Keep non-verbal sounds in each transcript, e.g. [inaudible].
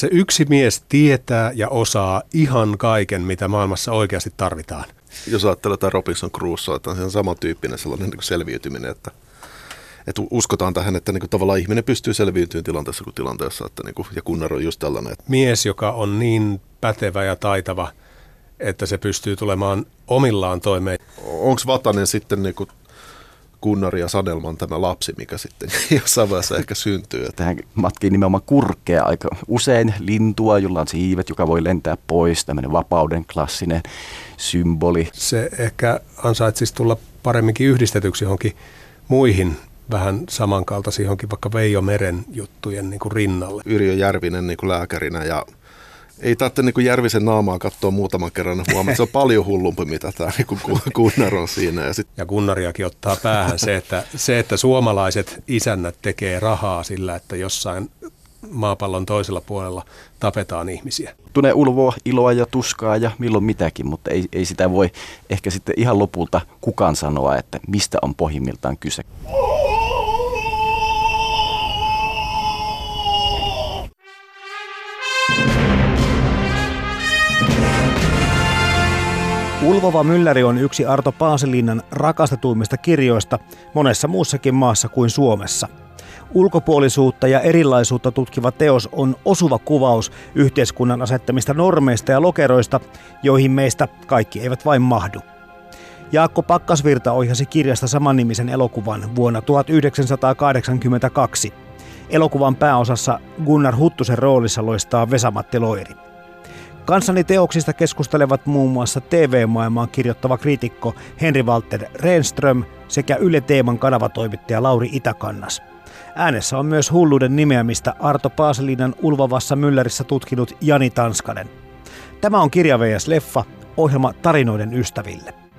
Se yksi mies tietää ja osaa ihan kaiken, mitä maailmassa oikeasti tarvitaan. Jos ajattelee jotain Robinson Crusoe, että on ihan samantyyppinen sellainen niin selviytyminen, että, että uskotaan tähän, että niin kuin tavallaan ihminen pystyy selviytymään tilanteessa kuin tilanteessa, että niin kuin, ja kunnar on just tällainen. Että... Mies, joka on niin pätevä ja taitava, että se pystyy tulemaan omillaan toimeen. Onko Vatanen sitten niin kuin Kunnari ja Sadelman tämä lapsi, mikä sitten [laughs] jossain vaiheessa ehkä syntyy. Tähän matkii nimenomaan kurkea aika usein lintua, jolla on siivet, joka voi lentää pois, tämmöinen vapauden klassinen symboli. Se ehkä ansaitsisi tulla paremminkin yhdistetyksi johonkin muihin vähän samankaltaisiin johonkin vaikka Veijo Meren juttujen niin kuin rinnalle. Yrjö Järvinen niin kuin lääkärinä ja ei tarvitse niin Järvisen naamaa katsoa muutaman kerran huomaa, se on paljon hullumpi, mitä tämä niin Gunnar on siinä. Ja, sit... ja Gunnariakin ottaa päähän se että, se, että suomalaiset isännät tekee rahaa sillä, että jossain maapallon toisella puolella tapetaan ihmisiä. Tulee ulvoa iloa ja tuskaa ja milloin mitäkin, mutta ei, ei sitä voi ehkä sitten ihan lopulta kukaan sanoa, että mistä on pohjimmiltaan kyse. Ulvova mylläri on yksi Arto Paasilinnan rakastetuimmista kirjoista monessa muussakin maassa kuin Suomessa. Ulkopuolisuutta ja erilaisuutta tutkiva teos on osuva kuvaus yhteiskunnan asettamista normeista ja lokeroista, joihin meistä kaikki eivät vain mahdu. Jaakko Pakkasvirta ohjasi kirjasta samannimisen elokuvan vuonna 1982. Elokuvan pääosassa Gunnar Huttusen roolissa loistaa Vesamatti Loiri. Kanssani teoksista keskustelevat muun muassa TV-maailmaan kirjoittava kriitikko Henri Walter Renström sekä Yle Teeman kanavatoimittaja Lauri Itäkannas. Äänessä on myös hulluuden nimeämistä Arto Paaselinan Ulvavassa Myllärissä tutkinut Jani Tanskanen. Tämä on Kirja vs. Leffa, ohjelma tarinoiden ystäville.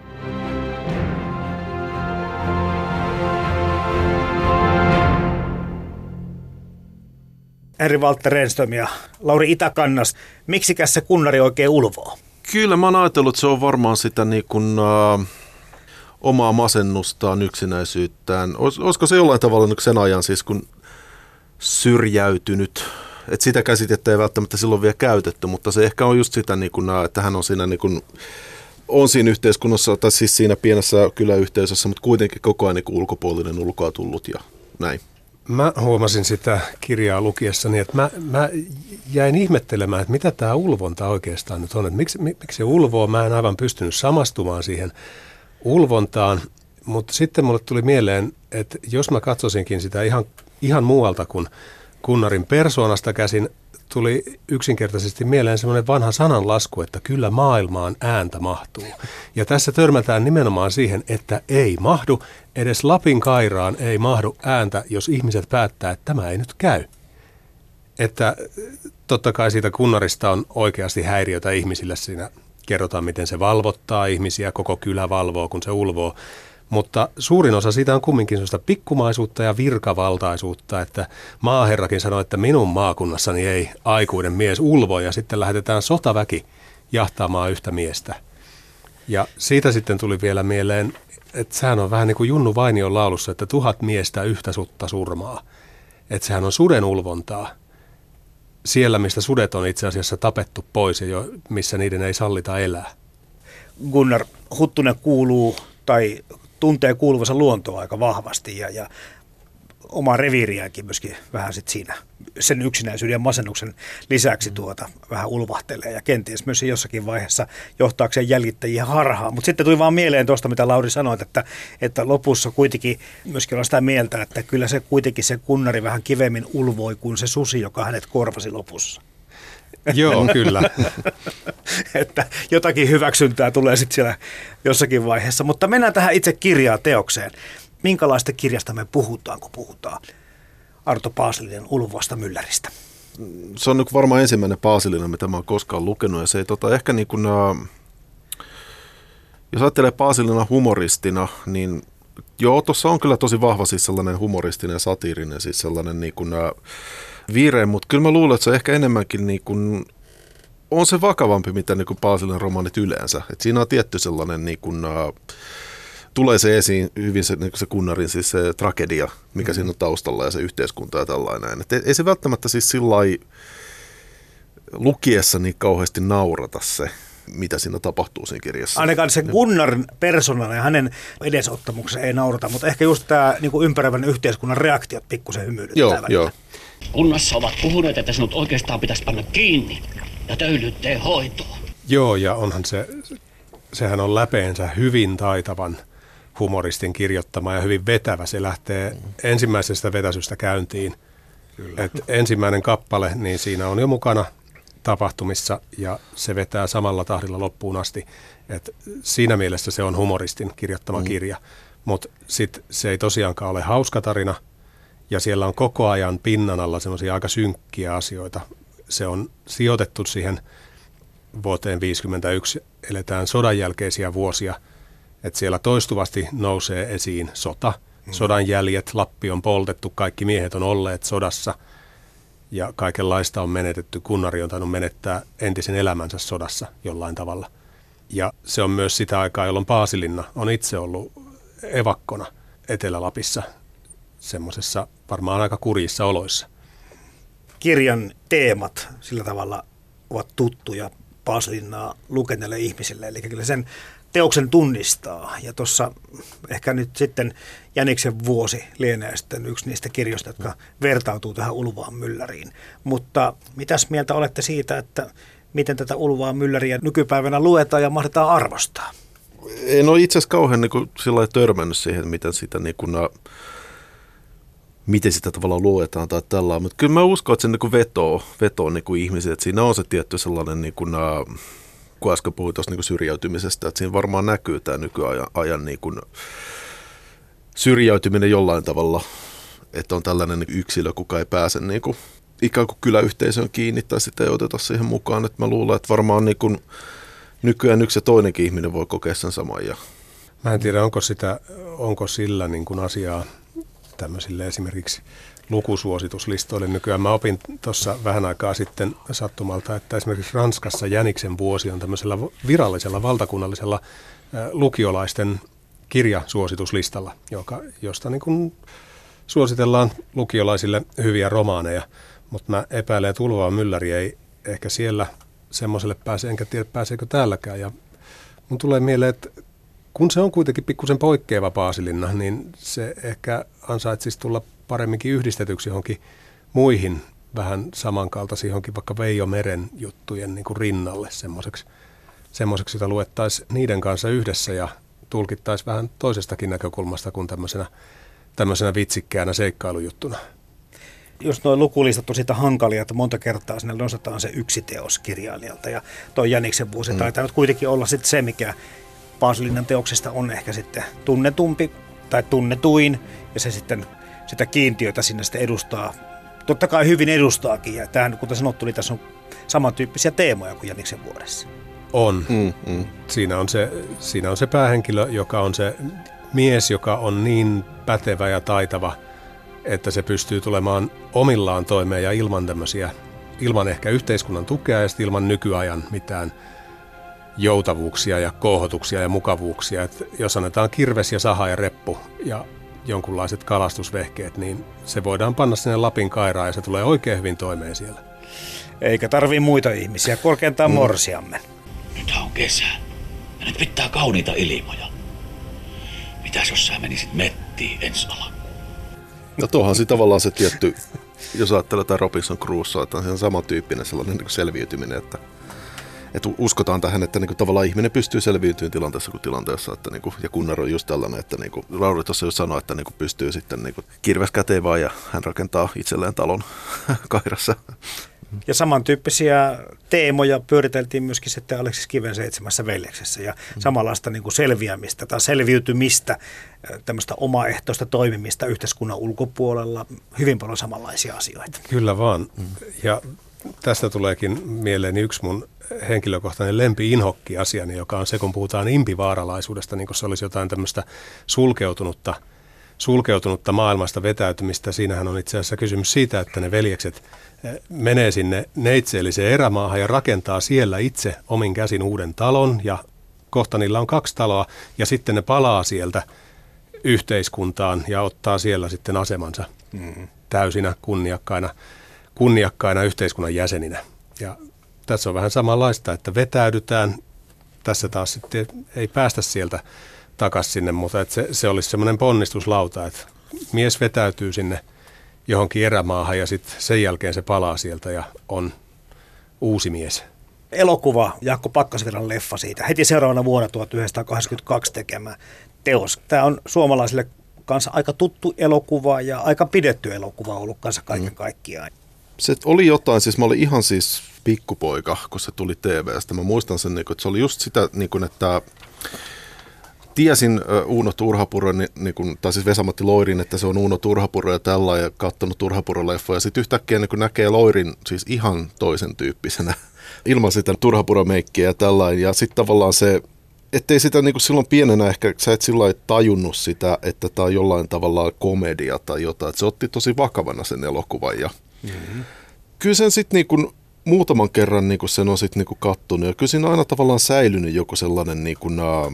Henri Walter Renström ja Lauri Itäkannas. Miksikäs se kunnari oikein ulvoo? Kyllä mä oon ajatellut, että se on varmaan sitä niin kuin, äh, omaa masennustaan, yksinäisyyttään. Olis, olisiko se jollain tavalla niin sen ajan siis kun syrjäytynyt, että sitä käsitettä ei välttämättä silloin vielä käytetty, mutta se ehkä on just sitä, niin kuin, äh, että hän on siinä niin kuin, on siinä yhteiskunnassa, tai siis siinä pienessä kyläyhteisössä, mutta kuitenkin koko ajan niin ulkopuolinen ulkoa tullut ja näin. Mä huomasin sitä kirjaa lukiessani, että mä, mä jäin ihmettelemään, että mitä tämä ulvonta oikeastaan nyt on. Että miksi, miksi se ulvoo? Mä en aivan pystynyt samastumaan siihen ulvontaan, mutta sitten mulle tuli mieleen, että jos mä katsoisinkin sitä ihan, ihan muualta kuin kunnarin persoonasta käsin, tuli yksinkertaisesti mieleen semmoinen vanha sananlasku, että kyllä maailmaan ääntä mahtuu. Ja tässä törmätään nimenomaan siihen, että ei mahdu, edes Lapin kairaan ei mahdu ääntä, jos ihmiset päättää, että tämä ei nyt käy. Että totta kai siitä kunnarista on oikeasti häiriötä ihmisille siinä. Kerrotaan, miten se valvottaa ihmisiä, koko kylä valvoo, kun se ulvoo. Mutta suurin osa siitä on kumminkin sellaista pikkumaisuutta ja virkavaltaisuutta, että maaherrakin sanoi, että minun maakunnassani ei aikuinen mies ulvo ja sitten lähetetään sotaväki jahtaamaan yhtä miestä. Ja siitä sitten tuli vielä mieleen, että sehän on vähän niin kuin Junnu Vainion laulussa, että tuhat miestä yhtä sutta surmaa. Että sehän on suden ulvontaa. Siellä, mistä sudet on itse asiassa tapettu pois ja jo, missä niiden ei sallita elää. Gunnar Huttunen kuuluu tai tuntee kuuluvansa luontoa aika vahvasti ja, ja omaa reviiriäänkin myöskin vähän sit siinä sen yksinäisyyden ja masennuksen lisäksi tuota vähän ulvahtelee ja kenties myös jossakin vaiheessa johtaakseen jäljittäjiä harhaan. Mutta sitten tuli vaan mieleen tuosta, mitä Lauri sanoi, että, että lopussa kuitenkin myöskin on sitä mieltä, että kyllä se kuitenkin se kunnari vähän kivemmin ulvoi kuin se susi, joka hänet korvasi lopussa. Joo, [laughs] kyllä. että jotakin hyväksyntää tulee sitten siellä jossakin vaiheessa. Mutta mennään tähän itse kirjaa teokseen. Minkälaista kirjasta me puhutaan, kun puhutaan Arto Paasilinen ulvoasta mylläristä? Se on nyt varmaan ensimmäinen Paasilinen, mitä mä oon koskaan lukenut. Ja se ei tota, ehkä niin kuin, äh, jos ajattelee Paasilina humoristina, niin joo, tuossa on kyllä tosi vahva siis sellainen humoristinen ja satiirinen, siis sellainen niin kuin, äh, vire, mutta kyllä mä luulen, että se on ehkä enemmänkin niin kuin, on se vakavampi, mitä niin kuin Paasilin romaanit yleensä. Et siinä on tietty sellainen, niin kuin, uh, tulee se esiin hyvin se, niin se kunnarin siis se tragedia, mikä mm-hmm. siinä on taustalla ja se yhteiskunta ja tällainen. Et ei se välttämättä siis sillä lukiessa niin kauheasti naurata se, mitä siinä tapahtuu siinä kirjassa. Ainakaan se Gunnarin persoonana ja hänen edesottamuksensa ei naurata, mutta ehkä just tämä niin ympäröivän yhteiskunnan reaktiot pikkusen hymyilyttää Joo, joo. Kunnassa ovat puhuneet, että sinut oikeastaan pitäisi panna kiinni ja töylytteen hoitoon. Joo, ja onhan se, sehän on läpeensä hyvin taitavan humoristin kirjoittama ja hyvin vetävä. Se lähtee ensimmäisestä vetäsystä käyntiin. Et ensimmäinen kappale, niin siinä on jo mukana tapahtumissa ja se vetää samalla tahdilla loppuun asti. Et siinä mielessä se on humoristin kirjoittama mm. kirja, mutta sitten se ei tosiaankaan ole hauska tarina – ja siellä on koko ajan pinnan alla semmoisia aika synkkiä asioita. Se on sijoitettu siihen vuoteen 1951, eletään sodan jälkeisiä vuosia, että siellä toistuvasti nousee esiin sota, mm. sodan jäljet, Lappi on poltettu, kaikki miehet on olleet sodassa ja kaikenlaista on menetetty. Kunnari on tainnut menettää entisen elämänsä sodassa jollain tavalla. Ja se on myös sitä aikaa, jolloin Paasilinna on itse ollut evakkona Etelä-Lapissa semmoisessa varmaan aika kurjissa oloissa. Kirjan teemat sillä tavalla ovat tuttuja Paaslinnaa lukeneille ihmisille, eli kyllä sen teoksen tunnistaa. Ja tuossa ehkä nyt sitten Jäniksen vuosi lienee sitten yksi niistä kirjoista, jotka vertautuu tähän Ulvaan mylläriin. Mutta mitäs mieltä olette siitä, että miten tätä Ulvaan mylläriä nykypäivänä luetaan ja mahdetaan arvostaa? En ole itse asiassa kauhean niin kuin, sillä törmännyt siihen, miten sitä niin kuin, miten sitä tavallaan luetaan tai tällä. Mutta kyllä mä uskon, että se niin vetoo, vetoo niin kuin ihmisiä, että siinä on se tietty sellainen, niin kuin, kun äsken puhuin tuosta niin syrjäytymisestä, että siinä varmaan näkyy tämä nykyajan ajan niin kuin, syrjäytyminen jollain tavalla, että on tällainen yksilö, kuka ei pääse niin kuin, ikään kuin kyläyhteisöön kiinni tai sitä ei oteta siihen mukaan. Että mä luulen, että varmaan niin kuin, nykyään yksi ja toinenkin ihminen voi kokea sen saman. Ja... Mä en tiedä, onko, sitä, onko sillä niin kuin asiaa tämmöisille esimerkiksi lukusuosituslistoille. Nykyään mä opin tuossa vähän aikaa sitten sattumalta, että esimerkiksi Ranskassa Jäniksen vuosi on tämmöisellä virallisella valtakunnallisella lukiolaisten kirjasuosituslistalla, joka, josta niin kuin suositellaan lukiolaisille hyviä romaaneja. Mutta mä epäilen, että Ulvaa Mylläri ei ehkä siellä semmoiselle pääse, enkä tiedä pääseekö täälläkään. Ja mun tulee mieleen, että kun se on kuitenkin pikkusen poikkeava Paasilinna, niin se ehkä ansaitsisi tulla paremminkin yhdistetyksi johonkin muihin vähän samankaltaisiin johonkin vaikka Veijo Meren juttujen niin kuin rinnalle semmoiseksi, semmoiseksi, jota luettaisiin niiden kanssa yhdessä ja tulkittaisiin vähän toisestakin näkökulmasta kuin tämmöisenä, tämmöisenä vitsikkäänä seikkailujuttuna. Jos nuo lukulistat on sitä hankalia, että monta kertaa sinne nostetaan se yksi teos kirjailijalta ja tuo Jäniksen vuosi mm. taitaa kuitenkin olla sitten se, mikä Paasilinnan teoksesta on ehkä sitten tunnetumpi tai tunnetuin, ja se sitten sitä kiintiötä sinne sitten edustaa. Totta kai hyvin edustaakin, ja tähän, kuten sanottu, niin tässä on samantyyppisiä teemoja kuin Jäniksen vuodessa. On. Mm, mm. Siinä, on se, siinä on se päähenkilö, joka on se mies, joka on niin pätevä ja taitava, että se pystyy tulemaan omillaan toimeen ja ilman tämmöisiä, ilman ehkä yhteiskunnan tukea ja ilman nykyajan mitään – joutavuuksia ja kohotuksia ja mukavuuksia. Et jos annetaan kirves ja saha ja reppu ja jonkunlaiset kalastusvehkeet, niin se voidaan panna sinne Lapin kairaan ja se tulee oikein hyvin toimeen siellä. Eikä tarvi muita ihmisiä, korkeintaan mm. morsiamme. Nyt on kesä ja nyt pitää kauniita ilmoja. Mitäs jos sä menisit mettiin ensi alkuun? No tuohan se tavallaan se tietty, jos ajattelee tätä Robinson Crusoe, että on ihan samantyyppinen sellainen niin selviytyminen, että että uskotaan tähän, että niinku tavallaan ihminen pystyy selviytymään tilanteessa kuin tilanteessa. Että niinku, ja Kunnar on just tällainen, että niinku, Lauri tuossa just sanoi, että niinku pystyy sitten niinku, kirves käteen vaan ja hän rakentaa itselleen talon [laughs] kairassa. Ja samantyyppisiä teemoja pyöriteltiin myöskin sitten Aleksis Kiven seitsemässä veljeksessä ja mm. samanlaista niin kuin selviämistä tai selviytymistä, tämmöistä omaehtoista toimimista yhteiskunnan ulkopuolella, hyvin paljon samanlaisia asioita. Kyllä vaan. Mm. Ja tästä tuleekin mieleeni yksi mun henkilökohtainen lempi-inhokki-asiani, joka on se, kun puhutaan impivaaralaisuudesta, niin kuin se olisi jotain tämmöistä sulkeutunutta, sulkeutunutta maailmasta vetäytymistä. Siinähän on itse asiassa kysymys siitä, että ne veljekset eh, menee sinne neitseelliseen erämaahan ja rakentaa siellä itse omin käsin uuden talon ja kohta niillä on kaksi taloa ja sitten ne palaa sieltä yhteiskuntaan ja ottaa siellä sitten asemansa mm-hmm. täysinä kunniakkaina, kunniakkaina yhteiskunnan jäseninä. Ja tässä on vähän samanlaista, että vetäydytään. Tässä taas sitten ei päästä sieltä takaisin sinne, mutta että se, se olisi semmoinen ponnistuslauta, että mies vetäytyy sinne johonkin erämaahan ja sitten sen jälkeen se palaa sieltä ja on uusi mies. Elokuva, Jaakko Pakkasvirran leffa siitä, heti seuraavana vuonna 1982 tekemä teos. Tämä on suomalaisille kanssa aika tuttu elokuva ja aika pidetty elokuva ollut kanssa kaiken mm. kaikkiaan. Se oli jotain, siis mä olin ihan siis pikkupoika, kun se tuli TVstä. Mä muistan sen, niin että se oli just sitä, niin kuin, että tiesin Uuno Turhapuro, niin, niin kuin, tai siis Vesamatti Loirin, että se on Uuno Turhapuro ja tällä ja katsonut Turhapuro-leffoja. Sitten yhtäkkiä niin näkee Loirin siis ihan toisen tyyppisenä [laughs] ilman sitä Turhapuro-meikkiä ja tällä. Ja sitten tavallaan se, ettei sitä niin kuin silloin pienenä ehkä, sä et sillä tajunnut sitä, että tämä on jollain tavalla komedia tai jotain. Se otti tosi vakavana sen elokuvan ja mm-hmm. Kyllä sen sitten niin kuin muutaman kerran niin kuin sen on sitten niin kattonut ja kyllä siinä on aina tavallaan säilynyt joku sellainen, niin kuin, uh,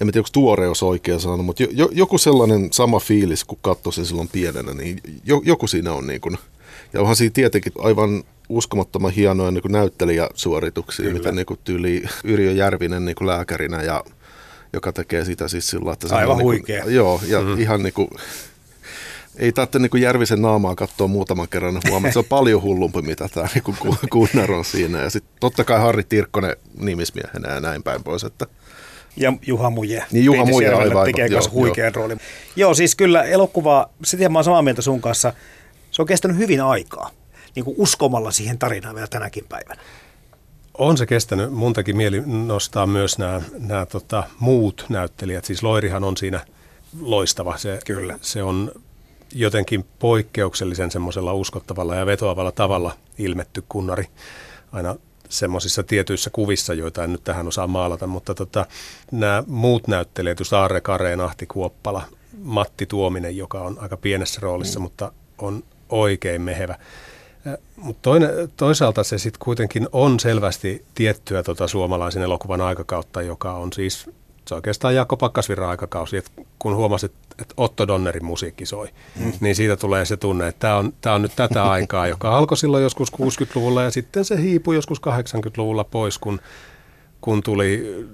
en tiedä onko tuoreus oikea sana, mutta jo, joku sellainen sama fiilis, kun katsoi sen silloin pienenä, niin jo, joku siinä on niin kuin, ja onhan siinä tietenkin aivan uskomattoman hienoja niin kuin näyttelijäsuorituksia, Kyllä. mitä niin kuin tyyli Yrjö Järvinen niin kuin lääkärinä ja joka tekee sitä siis sillä, että se Aivan on huikea. Niin kuin, joo, ja mm. ihan niin kuin, ei tarvitse niin Järvisen naamaa katsoa muutaman kerran huomaa, se on paljon hullumpi, mitä tämä niin Gunnar on siinä. Ja sitten totta kai Harri Tirkkonen nimismiehenä ja näin päin pois. Että ja Juha Muje. Niin Juha Muje aivan. Tekee joo, huikean joo. roolin. Joo, siis kyllä elokuva, sitä mä oon samaa mieltä sun kanssa, se on kestänyt hyvin aikaa, niin kuin uskomalla siihen tarinaan vielä tänäkin päivänä. On se kestänyt. Mun teki mieli nostaa myös nämä, nämä tota, muut näyttelijät. Siis Loirihan on siinä loistava. Se, Kyllä. se on jotenkin poikkeuksellisen semmoisella uskottavalla ja vetoavalla tavalla ilmetty kunnari aina semmoisissa tietyissä kuvissa, joita en nyt tähän osaa maalata, mutta tota, nämä muut näyttelijät, just Aarre Kareen, Ahti Kuoppala, Matti Tuominen, joka on aika pienessä roolissa, mm. mutta on oikein mehevä. Mutta toisaalta se sitten kuitenkin on selvästi tiettyä tota suomalaisen elokuvan aikakautta, joka on siis se oikeastaan Jaakko Pakkasvirran aikakausi, että kun huomasit, että Otto Donnerin musiikki soi, mm. niin siitä tulee se tunne, että tämä on, tämä on nyt tätä aikaa, joka alkoi silloin joskus 60-luvulla ja sitten se hiipui joskus 80-luvulla pois, kun, kun tuli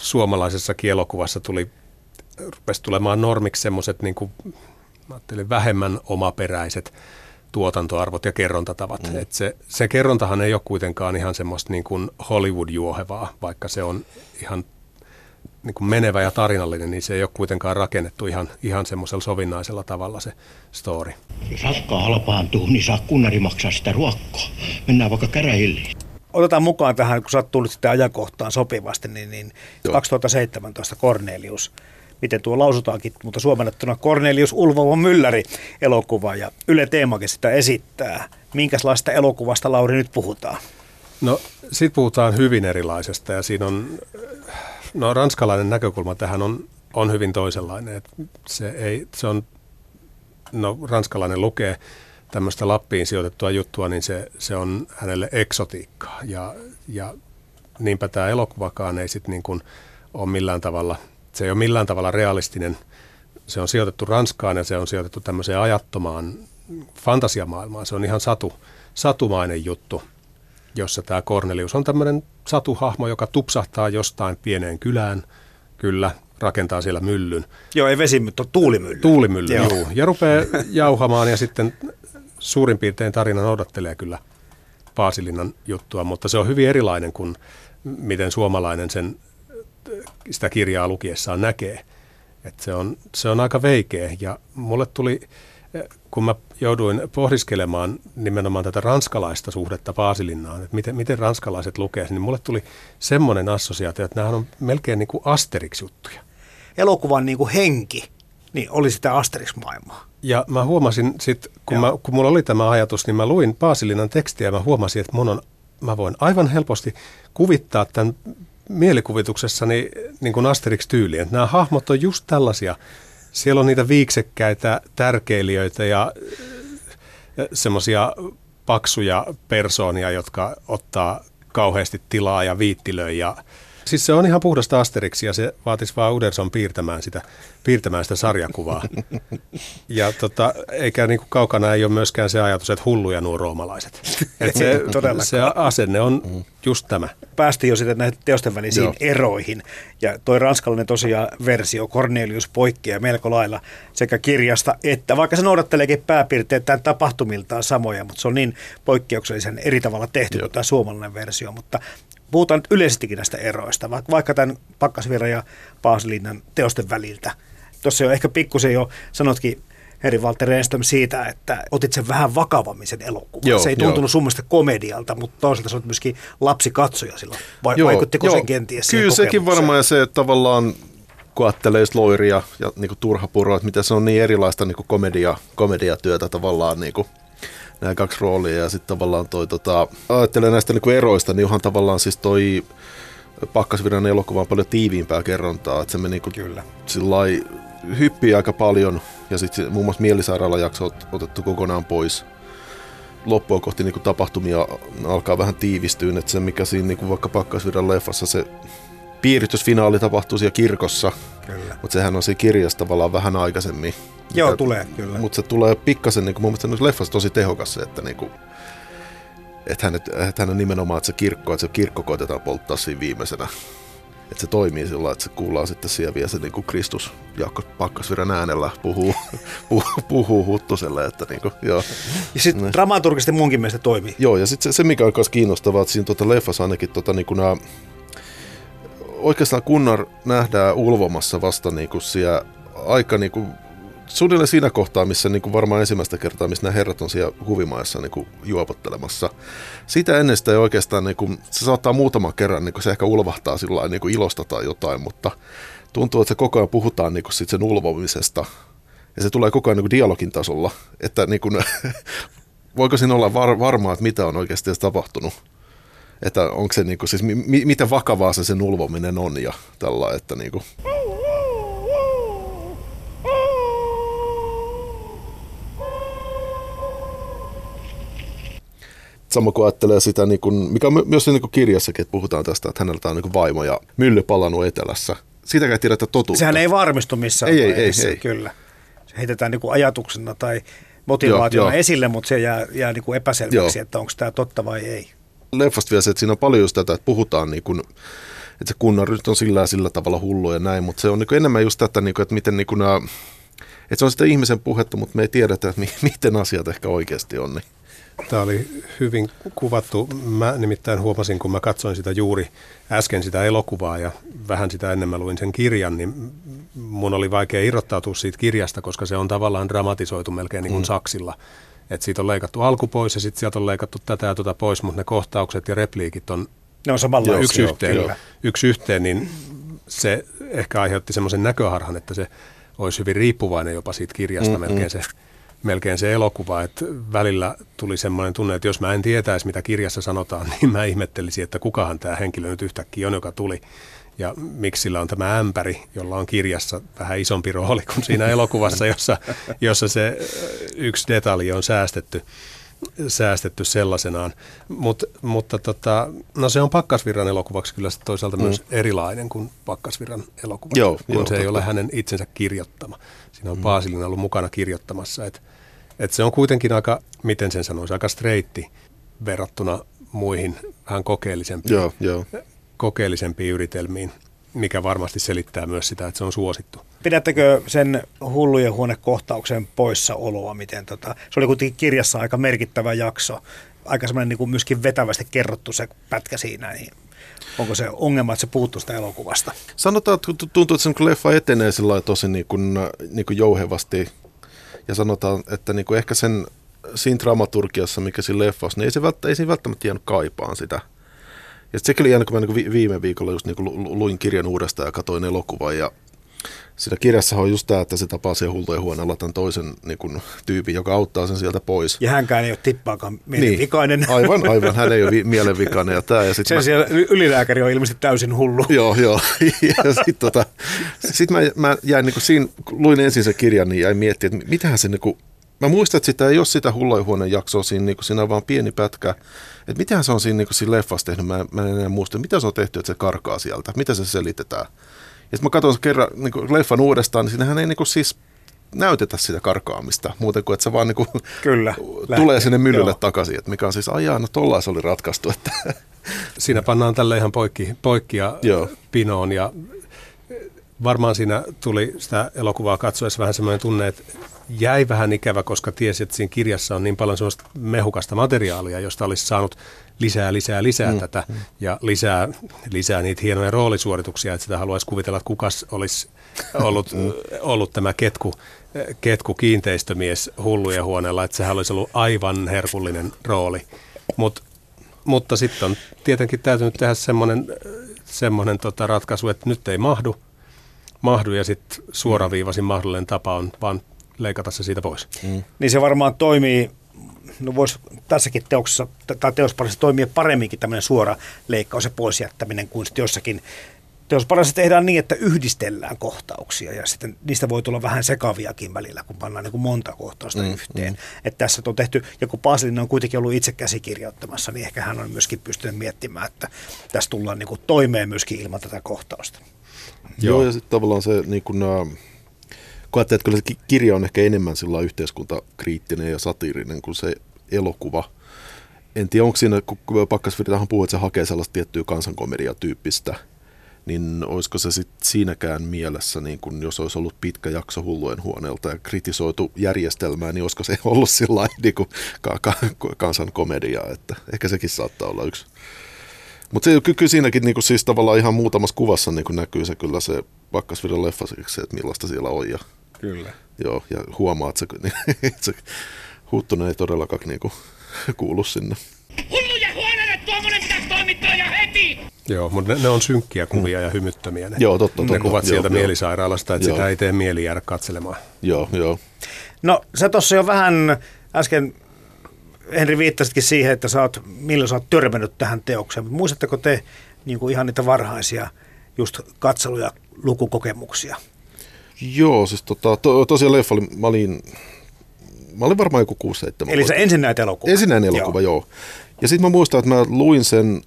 suomalaisessa kielokuvassa tuli, rupesi tulemaan normiksi semmoiset niin kuin, vähemmän omaperäiset tuotantoarvot ja kerrontatavat. Mm. Et se, se kerrontahan ei ole kuitenkaan ihan semmoista niin kuin Hollywood-juohevaa, vaikka se on ihan niin kuin menevä ja tarinallinen, niin se ei ole kuitenkaan rakennettu ihan, ihan semmoisella sovinnaisella tavalla se story. Jos hakkaa halpaantuu, niin saa kunnari maksaa sitä ruokkoa. Mennään vaikka käräjille. Otetaan mukaan tähän, kun sä oot tullut sitä ajankohtaan sopivasti, niin, niin 2017 Cornelius, miten tuo lausutaankin, mutta suomennettuna Cornelius Ulvova Mylläri elokuva ja Yle Teemakin sitä esittää. Minkälaista elokuvasta, Lauri, nyt puhutaan? No, sit puhutaan hyvin erilaisesta ja siinä on No ranskalainen näkökulma tähän on, on hyvin toisenlainen. Että se, ei, se on, no ranskalainen lukee tämmöistä Lappiin sijoitettua juttua, niin se, se on hänelle eksotiikkaa. Ja, ja niinpä tämä elokuvakaan ei sitten niin kuin ole millään tavalla, se ei ole millään tavalla realistinen. Se on sijoitettu Ranskaan ja se on sijoitettu tämmöiseen ajattomaan fantasiamaailmaan. Se on ihan satu, satumainen juttu – jossa tämä Cornelius on tämmöinen satuhahmo, joka tupsahtaa jostain pieneen kylään, kyllä, rakentaa siellä myllyn. Joo, ei vesi, mutta tuulimylly. Tuulimylly, joo. Juu. Ja rupeaa [laughs] jauhamaan ja sitten suurin piirtein tarina noudattelee kyllä Paasilinnan juttua, mutta se on hyvin erilainen kuin miten suomalainen sen, sitä kirjaa lukiessaan näkee. Et se, on, se on aika veikeä ja mulle tuli, kun mä jouduin pohdiskelemaan nimenomaan tätä ranskalaista suhdetta Paasilinnaan, että miten, miten ranskalaiset lukee, niin mulle tuli semmoinen assosiaatio, että nämä on melkein niin kuin Asterix-juttuja. Elokuvan niin kuin henki niin oli sitä Asterix-maailmaa. Ja mä huomasin sitten, kun, mä, kun mulla oli tämä ajatus, niin mä luin Paasilinan tekstiä ja mä huomasin, että mun on, mä voin aivan helposti kuvittaa tämän mielikuvituksessani niin kuin Asterix-tyyliin. Nämä hahmot on just tällaisia. Siellä on niitä viiksekkäitä tärkeilijöitä ja semmoisia paksuja persoonia, jotka ottaa kauheasti tilaa ja viittilöi ja Siis se on ihan puhdasta Asterixia, se vaatisi vaan Uderson piirtämään sitä, piirtämään sitä sarjakuvaa. [laughs] Ja tota, eikä niin kuin kaukana ei ole myöskään se ajatus, että hulluja nuo roomalaiset. [laughs] Et se, se asenne on just tämä. Päästiin jo sitten näihin teosten välisiin Joo. eroihin. Ja toi ranskalainen tosiaan versio Cornelius poikkeaa melko lailla sekä kirjasta että, vaikka se noudatteleekin pääpiirteitä tapahtumiltaan samoja, mutta se on niin poikkeuksellisen eri tavalla tehty kuin tämä suomalainen versio. Mutta puhutaan nyt yleisestikin näistä eroista, vaikka tämän Pakkasvirran ja Paasilinnan teosten väliltä. Tuossa jo ehkä pikkusen jo sanotkin Heri Walter Renström siitä, että otit sen vähän vakavammin sen elokuvan. Joo, se ei tuntunut sun mielestä komedialta, mutta toisaalta sä myöskin lapsikatsoja silloin. Vai, joo, vaikuttiko joo. sen kenties Kyllä sekin varmaan ja se, että tavallaan kun ajattelee loiria ja niin kuin turha puro, että mitä se on niin erilaista niin kuin komedia, komediatyötä tavallaan niin kuin nämä kaksi roolia ja sitten tavallaan toi, tota, ajattelen näistä niin kuin eroista, niin onhan tavallaan siis toi Pakkasvirran elokuva on paljon tiiviimpää kerrontaa, että se meni niin Kyllä. Sillai, hyppii aika paljon ja sitten muun muassa mielisairaalajakso on otettu kokonaan pois. Loppua kohti niin kuin tapahtumia alkaa vähän tiivistyä, että se mikä siinä niin kuin vaikka Pakkasvirran leffassa se piiritysfinaali tapahtuu siellä kirkossa, kyllä. mutta sehän on siinä kirjassa tavallaan vähän aikaisemmin. Joo, mitä, tulee kyllä. Mutta se tulee pikkasen, niin kuin mun mielestä leffassa tosi tehokas se, että, niin kuin, että, hän, että hän on nimenomaan, että se kirkko, että se kirkko koitetaan polttaa siinä viimeisenä. Että se toimii sillä että se kuullaan sitten siellä vielä se niin kuin Kristus Jaakko Pakkasvirran äänellä puhuu, [laughs] puhuu, puhuu Huttuselle. Että niin kuin, joo. Ja sitten niin. dramaturgisesti munkin mielestä toimii. Joo, ja sitten se, se, mikä on myös kiinnostavaa, että siinä tuota leffassa ainakin tuota, niin kuin nämä oikeastaan Kunnar nähdään ulvomassa vasta niin kuin siellä aika niin kuin, suunnilleen siinä kohtaa, missä niin kuin varmaan ensimmäistä kertaa, missä nämä herrat on siellä huvimaissa niin kuin juopottelemassa. Sitä ennen sitä ei oikeastaan, niin kuin, se saattaa muutaman kerran, niin kuin se ehkä ulvahtaa sillä niin kuin ilosta tai jotain, mutta tuntuu, että se koko ajan puhutaan niin kuin sit sen ulvomisesta. Ja se tulee koko ajan niin kuin dialogin tasolla, että niin kuin, [laughs] voiko siinä olla var, varmaa, että mitä on oikeasti tapahtunut että onko se niinku, siis mi, miten vakavaa se sen ulvominen on ja tällä, että niinku. Sama kuin ajattelee sitä, niin kuin, mikä on myös niin kirjassakin, että puhutaan tästä, että hänellä on niin vaimo ja mylly palannut etelässä. Siitäkään ei tiedetä totuutta. Sehän ei varmistu missään ei, ei, ei, ei. Kyllä. Se heitetään niin kuin ajatuksena tai motivaationa joo, esille, mutta se jää, jää niin kuin epäselväksi, joo. että onko tämä totta vai ei leffasta vielä se, että siinä on paljon just tätä, että puhutaan niin kuin, että se kunnan nyt on sillä sillä tavalla hullu ja näin, mutta se on niin enemmän just tätä, niin kuin, että miten niin kuin nämä, että se on sitä ihmisen puhetta, mutta me ei tiedetä, että [laughs] miten asiat ehkä oikeasti on. Niin. Tämä oli hyvin kuvattu. Mä nimittäin huomasin, kun mä katsoin sitä juuri äsken sitä elokuvaa ja vähän sitä ennen mä luin sen kirjan, niin mun oli vaikea irrottautua siitä kirjasta, koska se on tavallaan dramatisoitu melkein niin kuin mm. saksilla. Että siitä on leikattu alku pois ja sitten sieltä on leikattu tätä ja tuota pois, mutta ne kohtaukset ja repliikit on ne on samalla yksi yhteen, kyllä. yksi yhteen, niin se ehkä aiheutti semmoisen näköharhan, että se olisi hyvin riippuvainen jopa siitä kirjasta mm-hmm. melkein se melkein se elokuva, että välillä tuli semmoinen tunne, että jos mä en tietäisi, mitä kirjassa sanotaan, [laughs] niin mä ihmettelisin, että kukahan tämä henkilö nyt yhtäkkiä on, joka tuli ja miksi sillä on tämä ämpäri, jolla on kirjassa vähän isompi rooli kuin siinä elokuvassa, jossa, jossa se yksi detalji on säästetty, säästetty sellaisenaan. Mut, mutta tota, no se on Pakkasvirran elokuvaksi kyllä toisaalta mm. myös erilainen kuin Pakkasvirran elokuva, joo, kun joo, se totta. ei ole hänen itsensä kirjoittama. Siinä on mm. Paasilin ollut mukana kirjoittamassa. Et, et se on kuitenkin aika, miten sen sanoisi, aika streitti verrattuna muihin vähän kokeellisempiin joo, joo kokeellisempiin yritelmiin. mikä varmasti selittää myös sitä, että se on suosittu. Pidättekö sen hullujen huonekohtauksen poissaoloa, miten tota, se oli kuitenkin kirjassa aika merkittävä jakso, aika semmoinen niin kuin myöskin vetävästi kerrottu se pätkä siinä, niin onko se ongelma, että se puuttuu sitä elokuvasta? Sanotaan, että tuntuu, että se niin leffa etenee sillä tosi niin kuin, niin kuin jouhevasti ja sanotaan, että niin kuin ehkä sen siinä dramaturgiassa, mikä siinä leffassa, niin ei, se välttä, ei siinä välttämättä jäänyt kaipaan sitä. Ja sekin oli jäänyt, kun mä niin viime viikolla just niin kuin luin kirjan uudestaan ja katsoin elokuvan ja Siinä kirjassa on just tämä, että se tapaa siellä hultojen huoneella tämän toisen niin kuin, tyypin, joka auttaa sen sieltä pois. Ja hänkään ei ole tippaakaan mielenvikainen. Niin, aivan, aivan. Hän ei ole vi- mielenvikainen. Ja tämä, ja sit sen mä... siellä ylilääkäri on ilmeisesti täysin hullu. Joo, joo. [laughs] ja sitten tota, sit mä, mä jäin, niin kuin siinä, luin ensin sen kirjan, niin jäin miettimään, että mitähän se niin kuin, Mä muistan, että sitä ei ole sitä hullaihuoneen jaksoa siinä, niin siinä on vaan pieni pätkä. Että mitähän se on siinä, niin siinä leffassa tehnyt, mä, mä en enää muista. Mitä se on tehty, että se karkaa sieltä? Mitä se selitetään? Ja sitten mä katson kerran niin kuin leffan uudestaan, niin siinähän ei niin kuin siis näytetä sitä karkaamista, muuten kuin että se vaan niin kuin Kyllä, tulee lähtee. sinne myllylle Joo. takaisin, että mikä on siis ajaa, no tollain se oli ratkaistu. Että. Siinä pannaan tälle ihan poikki, poikkia Joo. pinoon ja varmaan siinä tuli sitä elokuvaa katsoessa vähän semmoinen tunne, että jäi vähän ikävä, koska tiesi, että siinä kirjassa on niin paljon semmoista mehukasta materiaalia, josta olisi saanut lisää, lisää, lisää mm. tätä ja lisää, lisää niitä hienoja roolisuorituksia, että sitä haluaisi kuvitella, että kukas olisi ollut, [laughs] mm. ollut tämä ketku, ketku kiinteistömies hullujen huoneella, että sehän olisi ollut aivan herkullinen rooli. Mut, mutta sitten on tietenkin täytynyt tehdä semmoinen, semmoinen tota ratkaisu, että nyt ei mahdu, mahdu ja sitten suoraviivaisin mahdollinen tapa on vaan leikata se siitä pois. Mm. Niin se varmaan toimii, no voisi tässäkin teoksessa tai teosparissa toimia paremminkin tämmöinen suora leikkaus ja pois jättäminen kuin sitten jossakin teosparissa tehdään niin, että yhdistellään kohtauksia ja sitten niistä voi tulla vähän sekaviakin välillä, kun pannaan niin kuin monta kohtausta mm, yhteen. Mm. Että tässä on tehty, ja kun Pasilin on kuitenkin ollut itse käsikirjoittamassa, niin ehkä hän on myöskin pystynyt miettimään, että tässä tullaan niin kuin toimeen myöskin ilman tätä kohtausta. Joo, Joo ja sitten tavallaan se niin kuin, kun että kyllä se kirja on ehkä enemmän sillä yhteiskuntakriittinen ja satiirinen kuin se elokuva. En tiedä, onko siinä, kun Pakkasvirtahan puhuu, että se hakee sellaista tiettyä kansankomediatyyppistä, niin olisiko se sit siinäkään mielessä, niin kun jos olisi ollut pitkä jakso hullujen huoneelta ja kritisoitu järjestelmää, niin olisiko se ollut sillä niin kuin ka- ka- kansankomedia, että ehkä sekin saattaa olla yksi. Mutta se kyllä siinäkin niin kuin siis tavallaan ihan muutamassa kuvassa niin kuin näkyy se kyllä se Pakkasvirran leffa, että millaista siellä on ja Kyllä. Joo, ja huomaa, että se, [laughs] se Huttunen ei todellakaan niinku kuulu sinne. Hulluja huoneelle tuommoinen pitäisi toimittaa ja heti! Joo, mutta ne, ne on synkkiä kuvia mm. ja hymyttömiä. Ne, joo, totta, totta. Ne kuvat joo, sieltä joo. mielisairaalasta, että joo. sitä ei tee mieli jäädä katselemaan. Joo, joo. No sä tuossa jo vähän äsken Henri viittasitkin siihen, että sä oot, milloin sä oot törmännyt tähän teokseen. Muistatteko te niin kuin ihan niitä varhaisia just katselu- ja lukukokemuksia? Joo, siis tota, to, tosiaan leffa oli, mä olin, mä olin varmaan joku 6-7 Eli se ensin näet elokuva? Ensin näin elokuva, joo. joo. Ja sitten mä muistan, että mä luin sen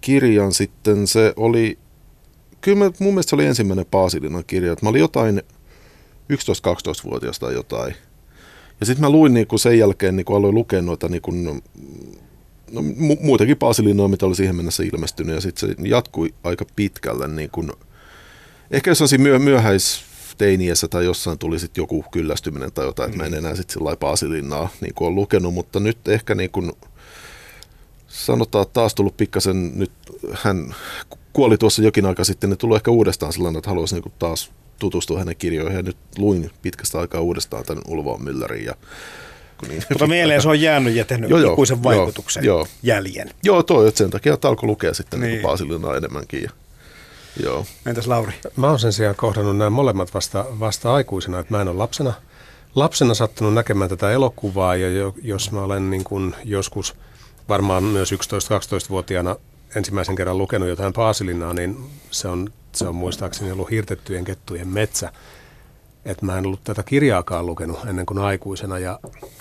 kirjan sitten, se oli, kyllä mä, mun mielestä se oli ensimmäinen Paasilinan kirja, että mä olin jotain 11-12-vuotias tai jotain. Ja sitten mä luin niin kuin sen jälkeen, niin kuin aloin lukea noita niin kuin, no, mu- muitakin Paasilinoja, mitä oli siihen mennessä ilmestynyt, ja sitten se jatkui aika pitkälle. Niin kuin, ehkä jos myö- myöhäis teiniässä tai jossain tuli sitten joku kyllästyminen tai jotain, että mä en mm. enää sitten sillä Paasilinnaa niin kuin on lukenut, mutta nyt ehkä niin kuin sanotaan, että taas tullut pikkasen, nyt hän kuoli tuossa jokin aika sitten, niin tullut ehkä uudestaan sellainen, että haluaisin niin taas tutustua hänen kirjoihin ja nyt luin pitkästä aikaa uudestaan tämän Ulvoon Müllerin ja niin, Mutta mieleen se on jäänyt ja tehnyt joo, ikuisen vaikutuksen joo, jäljen. Joo, toi, että sen takia että alkoi lukea sitten niin. niin enemmänkin. Ja Joo. Entäs Lauri? Mä oon sen sijaan kohdannut nämä molemmat vasta, vasta aikuisena, että mä en ole lapsena, lapsena sattunut näkemään tätä elokuvaa ja jo, jos mä olen niin kuin joskus varmaan myös 11-12-vuotiaana ensimmäisen kerran lukenut jotain Paasilinaa, niin se on, se on muistaakseni ollut Hirtettyjen kettujen metsä. Että mä en ollut tätä kirjaakaan lukenut ennen kuin aikuisena ja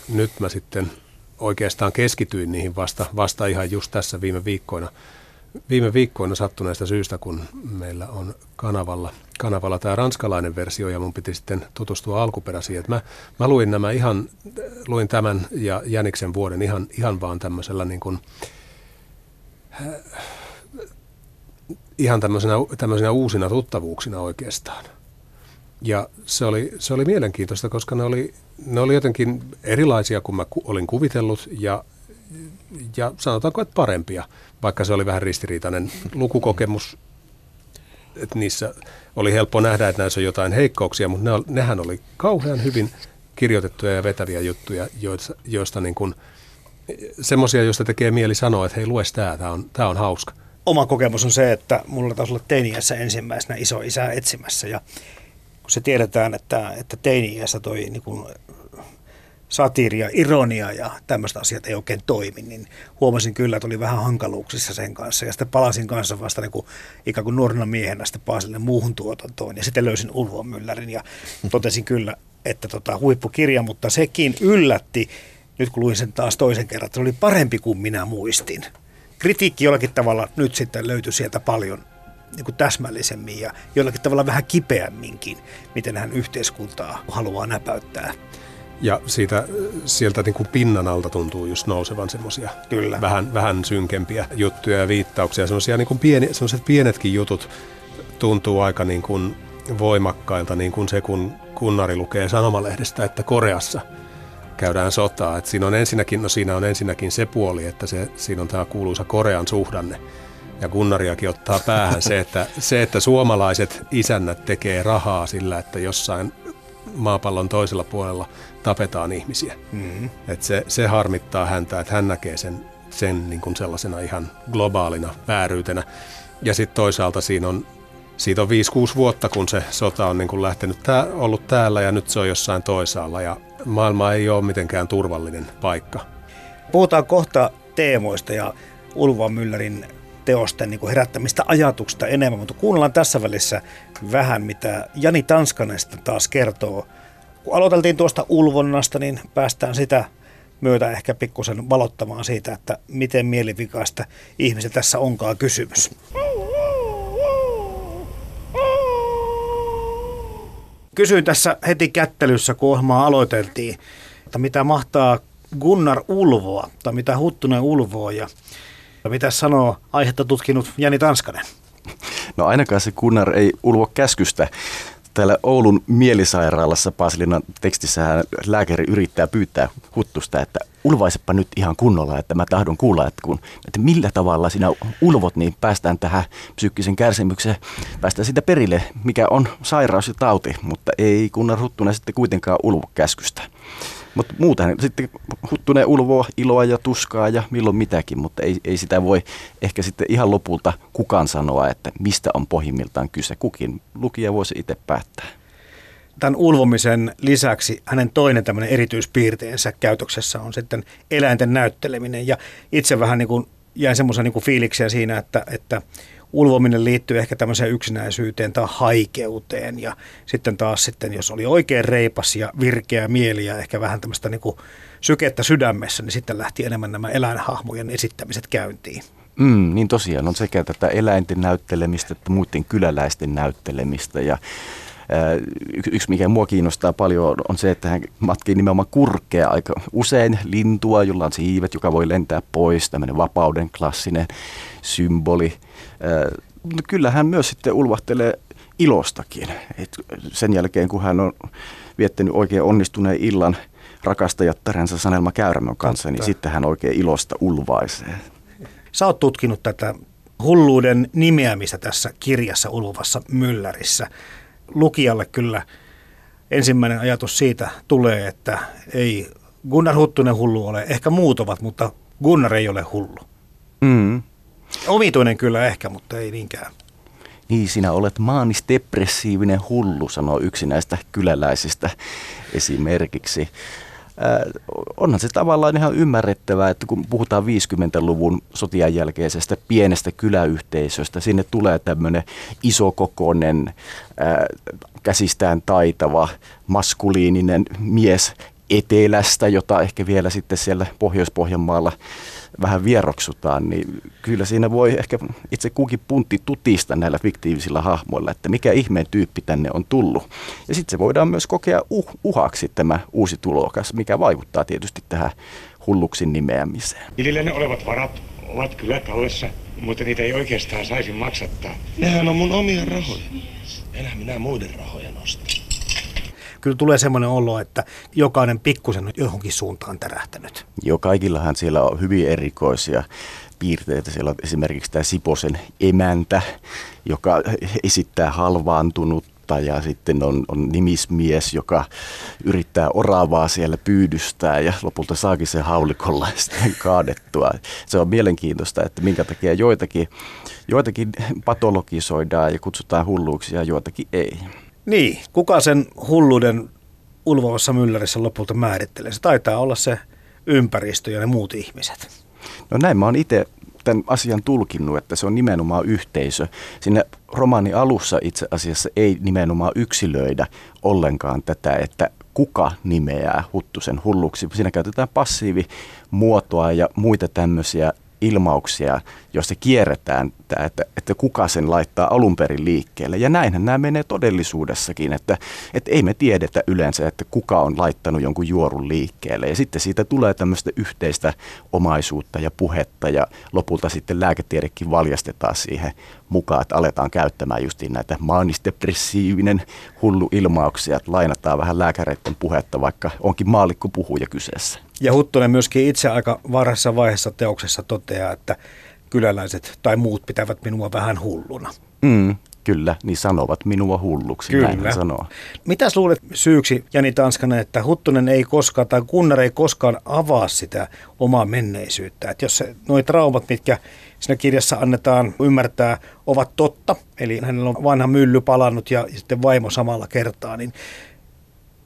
nyt mä sitten oikeastaan keskityin niihin vasta, vasta ihan just tässä viime viikkoina – viime viikkoina sattuneesta syystä, kun meillä on kanavalla, kanavalla tämä ranskalainen versio ja mun piti sitten tutustua alkuperäisiin. mä, mä luin nämä ihan, luin tämän ja Jäniksen vuoden ihan, ihan vaan tämmöisellä niin kuin, ihan tämmöisenä, tämmöisenä uusina tuttavuuksina oikeastaan. Ja se oli, se oli mielenkiintoista, koska ne oli, ne oli jotenkin erilaisia kuin mä ku, olin kuvitellut ja, ja sanotaanko, että parempia, vaikka se oli vähän ristiriitainen [laughs] lukukokemus. Että niissä oli helppo nähdä, että näissä on jotain heikkouksia, mutta ne, nehän oli kauhean hyvin kirjoitettuja ja vetäviä juttuja, joista, joista niin kuin, semmoisia, joista tekee mieli sanoa, että hei, lues tämä, tämä on, tämä on hauska. Oma kokemus on se, että mulla taisi olla teiniässä ensimmäisenä iso isää etsimässä ja kun se tiedetään, että, että teiniässä toi niin kuin satiria, ironia ja tämmöistä asiat ei oikein toimi, niin huomasin kyllä, että oli vähän hankaluuksissa sen kanssa. Ja sitten palasin kanssa vasta niin kuin, ikään kuin nuorena miehenä sitten Paasille muuhun tuotantoon. Ja sitten löysin Ulvon Myllärin ja totesin kyllä, että tota, huippukirja, mutta sekin yllätti, nyt kun luin sen taas toisen kerran, että se oli parempi kuin minä muistin. Kritiikki jollakin tavalla nyt sitten löytyi sieltä paljon niin kuin täsmällisemmin ja jollakin tavalla vähän kipeämminkin, miten hän yhteiskuntaa haluaa näpäyttää. Ja siitä, sieltä niin kuin pinnan alta tuntuu just nousevan semmoisia vähän, vähän synkempiä juttuja ja viittauksia. Semmoisia niin kuin pieni, semmoiset pienetkin jutut tuntuu aika niin kuin voimakkailta, niin kuin se, kun kunnari lukee sanomalehdestä, että Koreassa käydään sotaa. Että siinä, on ensinnäkin, no siinä on ensinnäkin se puoli, että se, siinä on tämä kuuluisa Korean suhdanne. Ja kunnariakin ottaa päähän se että, se, että suomalaiset isännät tekee rahaa sillä, että jossain maapallon toisella puolella tapetaan ihmisiä. Mm-hmm. Et se, se harmittaa häntä, että hän näkee sen, sen niin kuin sellaisena ihan globaalina vääryytenä. Ja sitten toisaalta siinä on, siitä on 5-6 vuotta, kun se sota on niin kuin lähtenyt tää, ollut täällä ja nyt se on jossain toisaalla. Ja maailma ei ole mitenkään turvallinen paikka. Puhutaan kohta teemoista ja Ulva Müllerin teosten niin herättämistä ajatuksista enemmän, mutta kuunnellaan tässä välissä vähän, mitä Jani Tanskanen taas kertoo. Kun aloiteltiin tuosta ulvonnasta, niin päästään sitä myötä ehkä pikkusen valottamaan siitä, että miten mielivikaista ihmisen tässä onkaan kysymys. Kysyin tässä heti kättelyssä, kun ohjelmaa aloiteltiin, että mitä mahtaa Gunnar ulvoa, tai mitä Huttunen ulvoa, ja mitä sanoo aihetta tutkinut Jani Tanskanen? No ainakaan se Gunnar ei ulvo käskystä. Täällä Oulun mielisairaalassa Pasilinan tekstissä lääkäri yrittää pyytää huttusta, että ulvaisepa nyt ihan kunnolla, että mä tahdon kuulla, että, kun, että millä tavalla sinä ulvot, niin päästään tähän psyykkisen kärsimykseen, päästään sitä perille, mikä on sairaus ja tauti, mutta ei Gunnar Huttunen sitten kuitenkaan ulvo käskystä. Mutta muuten sitten Huttunen ulvoa iloa ja tuskaa ja milloin mitäkin, mutta ei, ei sitä voi ehkä sitten ihan lopulta kukaan sanoa, että mistä on pohjimmiltaan kyse. Kukin lukija voisi itse päättää. Tämän ulvomisen lisäksi hänen toinen tämmöinen erityispiirteensä käytöksessä on sitten eläinten näytteleminen. Ja itse vähän niin kuin jäin semmoisen niin fiiliksiä siinä, että, että ulvominen liittyy ehkä tämmöiseen yksinäisyyteen tai haikeuteen ja sitten taas sitten, jos oli oikein reipas ja virkeä mieli ja ehkä vähän tämmöistä niin sykettä sydämessä, niin sitten lähti enemmän nämä eläinhahmojen esittämiset käyntiin. Mm, niin tosiaan on sekä tätä eläinten näyttelemistä että muiden kyläläisten näyttelemistä ja Yksi, mikä mua kiinnostaa paljon, on se, että hän matkii nimenomaan kurkea aika usein lintua, jolla on siivet, joka voi lentää pois, tämmöinen vapauden klassinen symboli. Kyllä hän myös sitten ulvahtelee ilostakin. Et sen jälkeen, kun hän on viettänyt oikein onnistuneen illan rakastajattarensa Sanelma Käyrämön kanssa, niin Totta. niin sitten hän oikein ilosta ulvaisee. Sä oot tutkinut tätä hulluuden nimeämistä tässä kirjassa Ulvovassa myllärissä. Lukijalle kyllä ensimmäinen ajatus siitä tulee, että ei Gunnar Huttunen hullu ole. Ehkä muut ovat, mutta Gunnar ei ole hullu. Mm. Omituinen kyllä ehkä, mutta ei niinkään. Niin, sinä olet maanis-depressiivinen hullu, sanoo yksi näistä kyläläisistä esimerkiksi. Äh, onhan se tavallaan ihan ymmärrettävää, että kun puhutaan 50-luvun sotien jälkeisestä pienestä kyläyhteisöstä, sinne tulee tämmöinen isokokoinen, äh, käsistään taitava, maskuliininen mies etelästä, jota ehkä vielä sitten siellä Pohjois-Pohjanmaalla vähän vieroksutaan, niin kyllä siinä voi ehkä itse kukin puntti tutista näillä fiktiivisillä hahmoilla, että mikä ihmeen tyyppi tänne on tullut. Ja sitten se voidaan myös kokea uh, uhaksi tämä uusi tulokas, mikä vaikuttaa tietysti tähän hulluksin nimeämiseen. Tililläne olevat varat ovat kyllä tallessa Mutta niitä ei oikeastaan saisi maksattaa. Nehän on mun omia rahoja. Enää minä muiden rahoja nosta. Kyllä tulee semmoinen olo, että jokainen pikkusen on johonkin suuntaan tärähtänyt. Joo, kaikillahan siellä on hyvin erikoisia piirteitä. Siellä on esimerkiksi tämä Siposen emäntä, joka esittää halvaantunutta ja sitten on, on nimismies, joka yrittää oravaa siellä pyydystää ja lopulta saakin sen haulikolla [laughs] sitten kaadettua. Se on mielenkiintoista, että minkä takia joitakin, joitakin patologisoidaan ja kutsutaan hulluuksi ja joitakin ei. Niin, kuka sen hulluuden ulvovassa myllärissä lopulta määrittelee? Se taitaa olla se ympäristö ja ne muut ihmiset. No näin mä oon itse tämän asian tulkinnut, että se on nimenomaan yhteisö. Sinne romaani alussa itse asiassa ei nimenomaan yksilöidä ollenkaan tätä, että kuka nimeää Huttusen hulluksi. Siinä käytetään passiivimuotoa ja muita tämmöisiä ilmauksia, joista kierretään, tämä, että, että kuka sen laittaa alun perin liikkeelle. Ja näinhän nämä menee todellisuudessakin, että, että ei me tiedetä yleensä, että kuka on laittanut jonkun juorun liikkeelle. Ja sitten siitä tulee tämmöistä yhteistä omaisuutta ja puhetta ja lopulta sitten lääketiedekin valjastetaan siihen mukaan, että aletaan käyttämään justiin näitä maanisdepressiivinen hullu ilmauksia, että lainataan vähän lääkäreiden puhetta, vaikka onkin maalikko puhuja kyseessä. Ja Huttunen myöskin itse aika varhaisessa vaiheessa teoksessa toteaa, että kyläläiset tai muut pitävät minua vähän hulluna. Mm, kyllä, niin sanovat minua hulluksi, kyllä. näin sanoo. Mitäs luulet syyksi, Jani Tanskanen, että Huttunen ei koskaan tai Gunnar ei koskaan avaa sitä omaa menneisyyttä? Että jos se, noi traumat, mitkä siinä kirjassa annetaan ymmärtää, ovat totta, eli hänellä on vanha mylly palannut ja sitten vaimo samalla kertaa, niin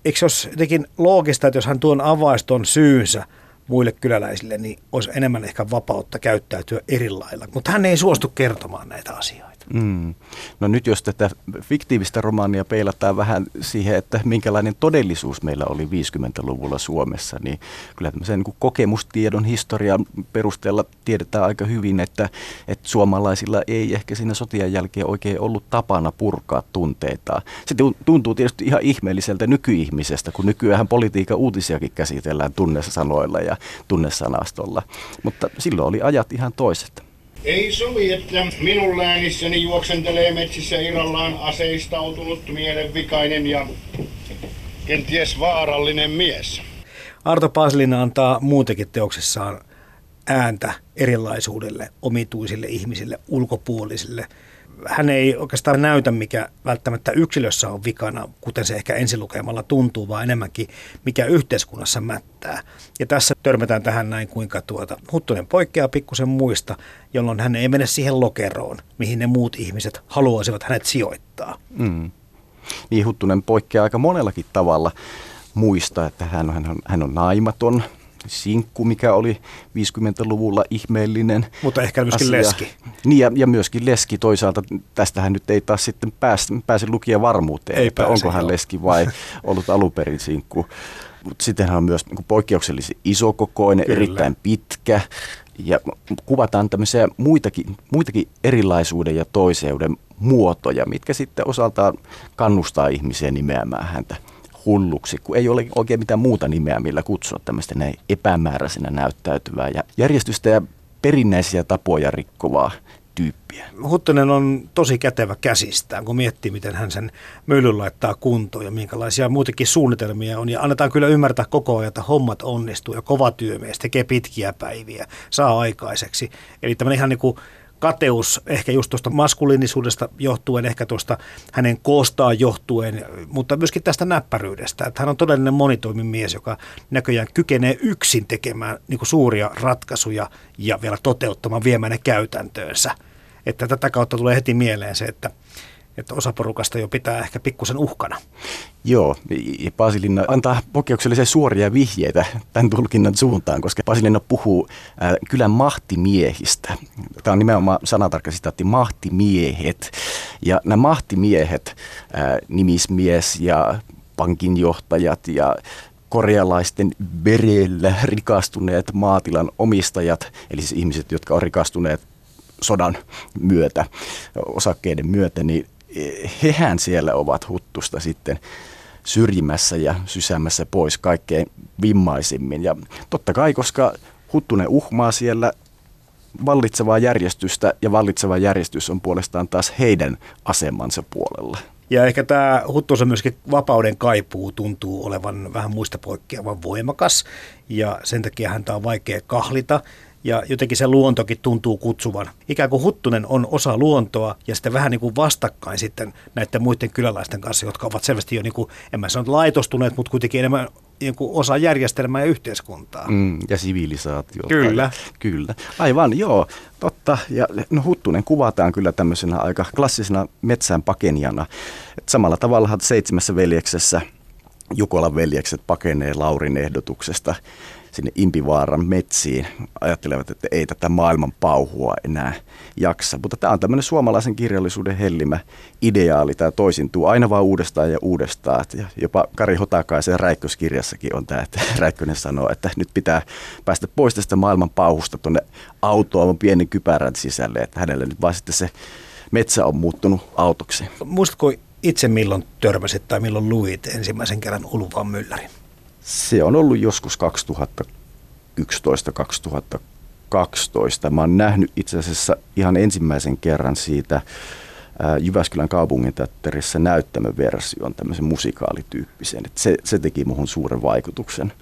eikö se olisi jotenkin loogista, että jos hän tuon avaiston syynsä muille kyläläisille, niin olisi enemmän ehkä vapautta käyttäytyä eri lailla. Mutta hän ei suostu kertomaan näitä asioita. Mm. No nyt jos tätä fiktiivistä romaania peilataan vähän siihen, että minkälainen todellisuus meillä oli 50-luvulla Suomessa, niin kyllä tämmöisen niin kokemustiedon historian perusteella tiedetään aika hyvin, että, että suomalaisilla ei ehkä siinä sotien jälkeen oikein ollut tapana purkaa tunteita. Se tuntuu tietysti ihan ihmeelliseltä nykyihmisestä, kun nykyään politiikan uutisiakin käsitellään tunnesanoilla ja tunnesanastolla, mutta silloin oli ajat ihan toiset. Ei sovi, että minun läänissäni juoksentelee metsissä irrallaan aseistautunut mielenvikainen ja kenties vaarallinen mies. Arto Pasilina antaa muutenkin teoksessaan ääntä erilaisuudelle, omituisille ihmisille, ulkopuolisille – hän ei oikeastaan näytä, mikä välttämättä yksilössä on vikana, kuten se ehkä ensilukemalla tuntuu, vaan enemmänkin mikä yhteiskunnassa mättää. Ja tässä törmätään tähän näin, kuinka tuota, Huttunen poikkeaa pikkusen muista, jolloin hän ei mene siihen lokeroon, mihin ne muut ihmiset haluaisivat hänet sijoittaa. Mm. Niin Huttunen poikkeaa aika monellakin tavalla muista, että hän on, hän on, hän on naimaton, sinkku, mikä oli 50-luvulla ihmeellinen Mutta ehkä myöskin asia. leski. Niin ja, ja myöskin leski toisaalta. Tästähän nyt ei taas sitten pääse, pääse lukija varmuuteen, ei että pääse, onko hän leski vai [laughs] ollut aluperin sinkku. Mutta sitten hän on myös niin poikkeuksellisen isokokoinen, Kyllä. erittäin pitkä ja kuvataan tämmöisiä muitakin, muitakin erilaisuuden ja toiseuden muotoja, mitkä sitten osaltaan kannustaa ihmisiä nimeämään häntä hulluksi, kun ei ole oikein mitään muuta nimeä, millä kutsua tämmöistä näin epämääräisenä näyttäytyvää ja järjestystä ja perinnäisiä tapoja rikkovaa tyyppiä. Huttunen on tosi kätevä käsistään, kun miettii, miten hän sen myllyn laittaa kuntoon ja minkälaisia muutenkin suunnitelmia on. Ja annetaan kyllä ymmärtää koko ajan, että hommat onnistuu ja kova työmies tekee pitkiä päiviä, saa aikaiseksi. Eli tämmöinen ihan niin kuin kateus ehkä just tuosta maskuliinisuudesta johtuen, ehkä tuosta hänen koostaan johtuen, mutta myöskin tästä näppäryydestä. Että hän on todellinen monitoimimies, joka näköjään kykenee yksin tekemään niin suuria ratkaisuja ja vielä toteuttamaan, viemään ne käytäntöönsä. Että tätä kautta tulee heti mieleen se, että että osa porukasta jo pitää ehkä pikkusen uhkana. Joo, ja Pasilinna antaa poikkeuksellisen suoria vihjeitä tämän tulkinnan suuntaan, koska Pasilinna puhuu äh, kylän mahtimiehistä. Tämä on nimenomaan sanatarkka sitaatti, mahtimiehet. Ja nämä mahtimiehet, äh, nimismies ja pankinjohtajat ja korealaisten verellä rikastuneet maatilan omistajat, eli siis ihmiset, jotka on rikastuneet sodan myötä, osakkeiden myötä, niin hehän siellä ovat huttusta sitten syrjimässä ja sysäämässä pois kaikkein vimmaisimmin. Ja totta kai, koska Huttunen uhmaa siellä vallitsevaa järjestystä ja vallitseva järjestys on puolestaan taas heidän asemansa puolella. Ja ehkä tämä Huttusen myöskin vapauden kaipuu tuntuu olevan vähän muista poikkeavan voimakas ja sen takia häntä on vaikea kahlita. Ja jotenkin se luontokin tuntuu kutsuvan. Ikään kuin Huttunen on osa luontoa ja sitten vähän niin kuin vastakkain sitten näiden muiden kyläläisten kanssa, jotka ovat selvästi jo, niin kuin, en mä sano laitostuneet, mutta kuitenkin enemmän niin kuin osa järjestelmää ja yhteiskuntaa. Mm, ja sivilisaatiota. Kyllä. Kyllä. Aivan, joo, totta. Ja no, Huttunen kuvataan kyllä tämmöisenä aika klassisena metsään pakenijana. Et samalla tavalla seitsemässä veljeksessä Jukolan veljekset pakenee Laurin ehdotuksesta sinne Impivaaran metsiin. Ajattelevat, että ei tätä maailman pauhua enää jaksa. Mutta tämä on tämmöinen suomalaisen kirjallisuuden hellimä ideaali. Tämä toisintuu aina vaan uudestaan ja uudestaan. Ja jopa Kari Hotakaisen Räikköskirjassakin on tämä, että [laughs] Räikkönen sanoo, että nyt pitää päästä pois tästä maailman pauhusta tuonne autoon pienen kypärän sisälle. Että hänelle nyt vaan sitten se metsä on muuttunut autoksi. Muistatko itse milloin törmäsit tai milloin luit ensimmäisen kerran Uluvan myllärin? Se on ollut joskus 2011-2012. Mä oon nähnyt itse asiassa ihan ensimmäisen kerran siitä Jyväskylän kaupunginteatterissa näyttämöversion, tämmöisen musikaalityyppisen. Et se, se teki muhun suuren vaikutuksen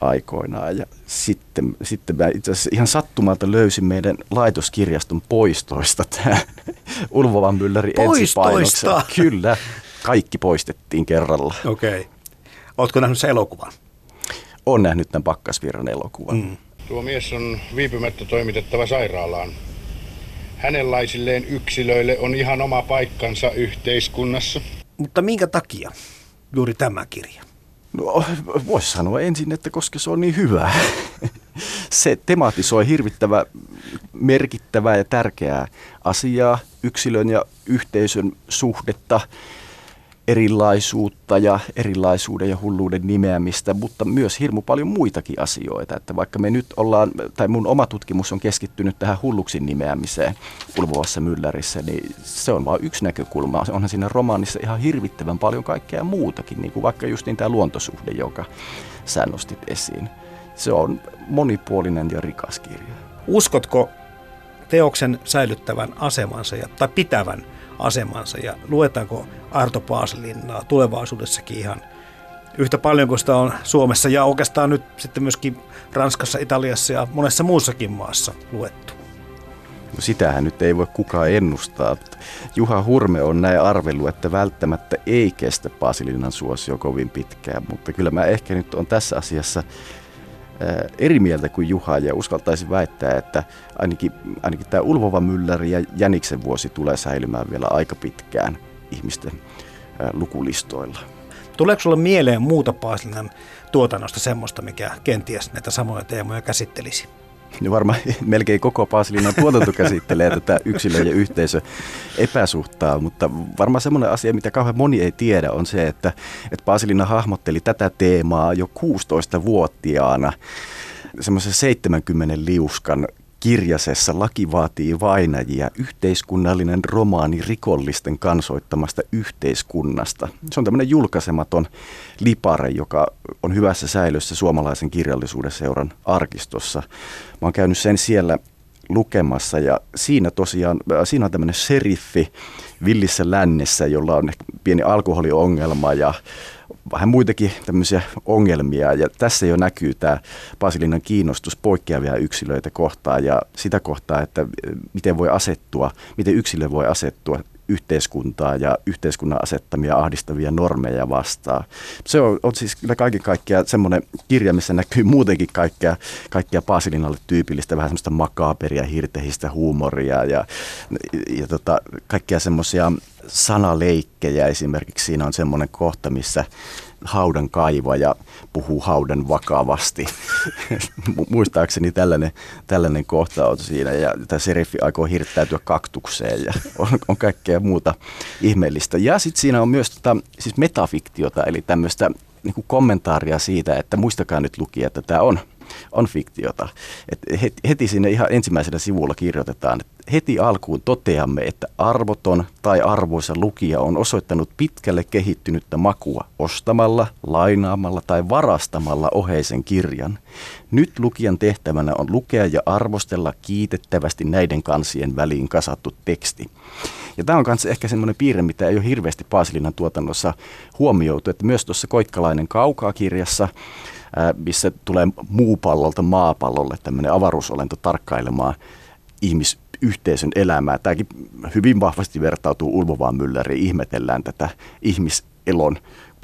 aikoinaan. Ja sitten, sitten mä itse asiassa ihan sattumalta löysin meidän laitoskirjaston poistoista tämä Ulvovan mylläri Poistoista? Kyllä, kaikki poistettiin kerralla. Okei. Okay. Oletko nähnyt se elokuvan? Olen nähnyt tämän Pakkasvirran elokuvan. Mm. Tuo mies on viipymättä toimitettava sairaalaan. Hänenlaisilleen yksilöille on ihan oma paikkansa yhteiskunnassa. Mutta minkä takia juuri tämä kirja? No, voisi sanoa ensin, että koska se on niin hyvä. Se tematisoi hirvittävä, merkittävää ja tärkeää asiaa, yksilön ja yhteisön suhdetta, erilaisuutta ja erilaisuuden ja hulluuden nimeämistä, mutta myös hirmu paljon muitakin asioita. Että vaikka me nyt ollaan, tai mun oma tutkimus on keskittynyt tähän hulluksin nimeämiseen Ulvoassa Myllärissä, niin se on vain yksi näkökulma. Onhan siinä romaanissa ihan hirvittävän paljon kaikkea muutakin, niin kuin vaikka just niin tämä luontosuhde, joka sä nostit esiin. Se on monipuolinen ja rikas kirja. Uskotko teoksen säilyttävän asemansa ja, tai pitävän asemansa ja luetaanko Arto Paasilinnaa tulevaisuudessakin ihan yhtä paljon kuin sitä on Suomessa ja oikeastaan nyt sitten myöskin Ranskassa, Italiassa ja monessa muussakin maassa luettu. No sitähän nyt ei voi kukaan ennustaa. Juha Hurme on näin arvelu, että välttämättä ei kestä Paasilinnan suosio kovin pitkään, mutta kyllä mä ehkä nyt on tässä asiassa eri mieltä kuin Juha ja uskaltaisin väittää, että ainakin, ainakin tämä Ulvova Mylläri ja Jäniksen vuosi tulee säilymään vielä aika pitkään ihmisten lukulistoilla. Tuleeko sinulle mieleen muuta Paasilinan tuotannosta semmoista, mikä kenties näitä samoja teemoja käsittelisi? Niin varmaan [laughs] melkein koko Paasilinnan tuotanto käsittelee tätä yksilö- ja yhteisö epäsuhtaa, mutta varmaan semmoinen asia, mitä kauhean moni ei tiedä, on se, että, että Paasilinna hahmotteli tätä teemaa jo 16-vuotiaana semmoisen 70 liuskan kirjasessa Laki vaatii vainajia, yhteiskunnallinen romaani rikollisten kansoittamasta yhteiskunnasta. Se on tämmöinen julkaisematon lipare, joka on hyvässä säilössä suomalaisen kirjallisuuden seuran arkistossa. Mä oon käynyt sen siellä lukemassa ja siinä tosiaan, äh, siinä on tämmöinen seriffi villissä lännessä, jolla on pieni alkoholiongelma ja vähän muitakin tämmöisiä ongelmia. Ja tässä jo näkyy tämä Pasilinnan kiinnostus poikkeavia yksilöitä kohtaan ja sitä kohtaa, että miten voi asettua, miten yksilö voi asettua yhteiskuntaa ja yhteiskunnan asettamia ahdistavia normeja vastaan. Se on, on siis kyllä kaiken kaikkiaan semmoinen kirja, missä näkyy muutenkin kaikkea, kaikkea Paasilinalle tyypillistä, vähän semmoista makaaperia, hirtehistä huumoria ja, ja tota, kaikkia semmoisia sanaleikkejä. Esimerkiksi siinä on semmoinen kohta, missä haudan kaivaja puhuu haudan vakavasti. [laughs] Muistaakseni tällainen, tällainen kohta on siinä ja tämä seriffi aikoo hirttäytyä kaktukseen ja [laughs] on, on kaikkea muuta ihmeellistä. Ja sitten siinä on myös tota, siis metafiktiota eli tämmöistä niin kommentaaria siitä, että muistakaa nyt lukija, että tämä on on fiktiota. Et heti sinne ihan ensimmäisellä sivulla kirjoitetaan, että heti alkuun toteamme, että arvoton tai arvoisa lukija on osoittanut pitkälle kehittynyttä makua ostamalla, lainaamalla tai varastamalla oheisen kirjan. Nyt lukijan tehtävänä on lukea ja arvostella kiitettävästi näiden kansien väliin kasattu teksti. Ja tämä on myös ehkä semmoinen piirre, mitä ei ole hirveästi Paasilinan tuotannossa huomioitu, että myös tuossa Koikkalainen kaukaa kirjassa, missä tulee muupallolta maapallolle tämmöinen avaruusolento tarkkailemaan ihmis yhteisön elämää. Tämäkin hyvin vahvasti vertautuu Ulvovaan Mülläriin. Ihmetellään tätä ihmiselon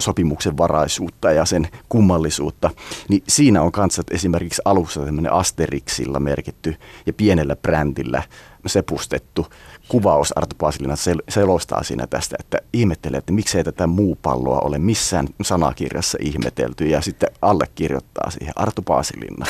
sopimuksen varaisuutta ja sen kummallisuutta, niin siinä on kanssa esimerkiksi alussa tämmöinen Asterixilla merkitty ja pienellä brändillä sepustettu kuvaus Arto Paasilina sel- selostaa siinä tästä, että ihmettelee, että miksei tätä muupalloa ole missään sanakirjassa ihmetelty ja sitten allekirjoittaa siihen Arto Paasilinna.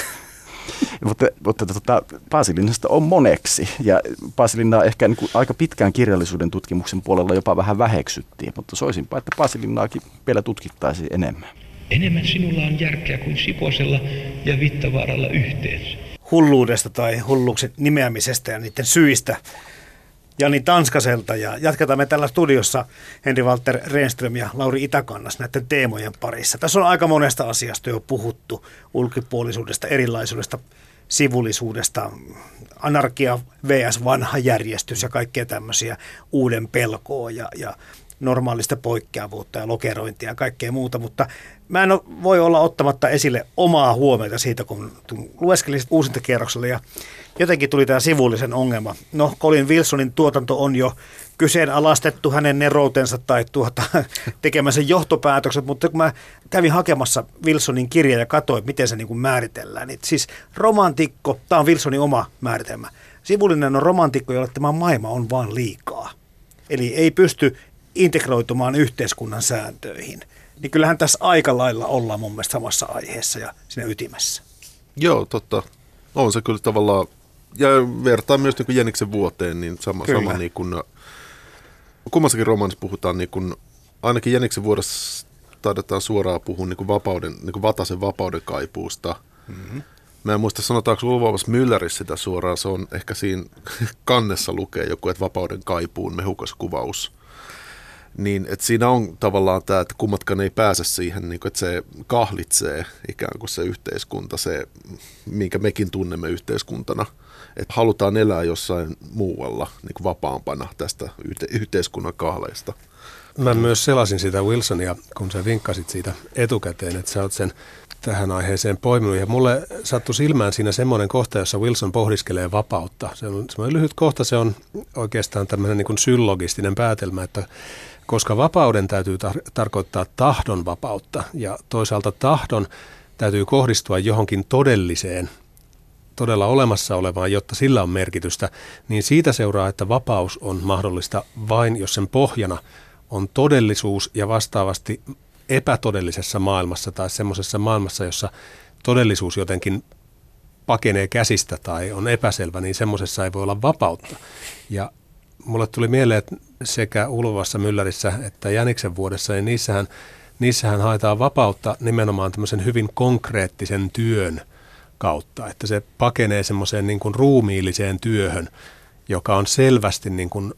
[laughs] mutta mutta tota, Paasilinnasta on moneksi ja Paasilinna ehkä niin kuin aika pitkään kirjallisuuden tutkimuksen puolella jopa vähän väheksyttiin, mutta soisinpa, että Paasilinnaakin vielä tutkittaisiin enemmän. Enemmän sinulla on järkeä kuin Siposella ja Vittavaaralla yhteensä. Hulluudesta tai hulluksen nimeämisestä ja niiden syistä Jani Tanskaselta ja jatketaan me tällä studiossa Henri Walter Renström ja Lauri Itäkannas näiden teemojen parissa. Tässä on aika monesta asiasta jo puhuttu, ulkipuolisuudesta, erilaisuudesta, sivullisuudesta, anarkia vs. vanha järjestys ja kaikkea tämmöisiä uuden pelkoa ja, ja normaalista poikkeavuutta ja lokerointia ja kaikkea muuta, mutta mä en voi olla ottamatta esille omaa huomiota siitä, kun lueskelin uusintakierroksella ja jotenkin tuli tämä sivullisen ongelma. No, Colin Wilsonin tuotanto on jo kyseenalaistettu hänen neroutensa tai tuota, [laughs] tekemänsä johtopäätökset, mutta kun mä kävin hakemassa Wilsonin kirjaa ja katsoin, miten se niin kuin määritellään, niin siis romantikko, tämä on Wilsonin oma määritelmä, sivullinen on romantikko, jolle tämä maailma on vaan liikaa. Eli ei pysty integroitumaan yhteiskunnan sääntöihin. Niin kyllähän tässä aika lailla ollaan mun mielestä samassa aiheessa ja siinä ytimessä. Joo, totta. On se kyllä tavallaan ja vertaa myös niin kuin Jäniksen vuoteen, niin sama, sama niin kuin, kummassakin romanissa puhutaan niin kuin, ainakin Jäniksen vuodessa taidetaan suoraan puhua niin kuin vapauden, niin kuin Vatasen vapauden kaipuusta. Mm-hmm. Mä en muista, sanotaanko Ulvaavassa Müllärissä sitä suoraan, se on ehkä siinä [laughs] kannessa lukee joku, että vapauden kaipuun mehukas kuvaus niin että siinä on tavallaan tämä, että kummatkaan ei pääse siihen, niin kuin, että se kahlitsee ikään kuin se yhteiskunta, se, minkä mekin tunnemme yhteiskuntana. Että halutaan elää jossain muualla niin kuin vapaampana tästä yhte- yhteiskunnan kahleista. Mä myös selasin sitä Wilsonia, kun sä vinkkasit siitä etukäteen, että sä oot sen tähän aiheeseen poiminut. Ja mulle sattui silmään siinä semmoinen kohta, jossa Wilson pohdiskelee vapautta. Se on semmoinen lyhyt kohta, se on oikeastaan tämmöinen niin syllogistinen päätelmä, että koska vapauden täytyy tar- tarkoittaa tahdon vapautta ja toisaalta tahdon täytyy kohdistua johonkin todelliseen, todella olemassa olevaan, jotta sillä on merkitystä, niin siitä seuraa, että vapaus on mahdollista vain, jos sen pohjana on todellisuus ja vastaavasti epätodellisessa maailmassa tai semmoisessa maailmassa, jossa todellisuus jotenkin pakenee käsistä tai on epäselvä, niin semmoisessa ei voi olla vapautta. Ja mulle tuli mieleen, että sekä Ulvassa Myllärissä että Jäniksen vuodessa, niin niissähän, niissähän haetaan vapautta nimenomaan tämmöisen hyvin konkreettisen työn kautta, että se pakenee semmoiseen niin kuin ruumiilliseen työhön, joka on selvästi niin kuin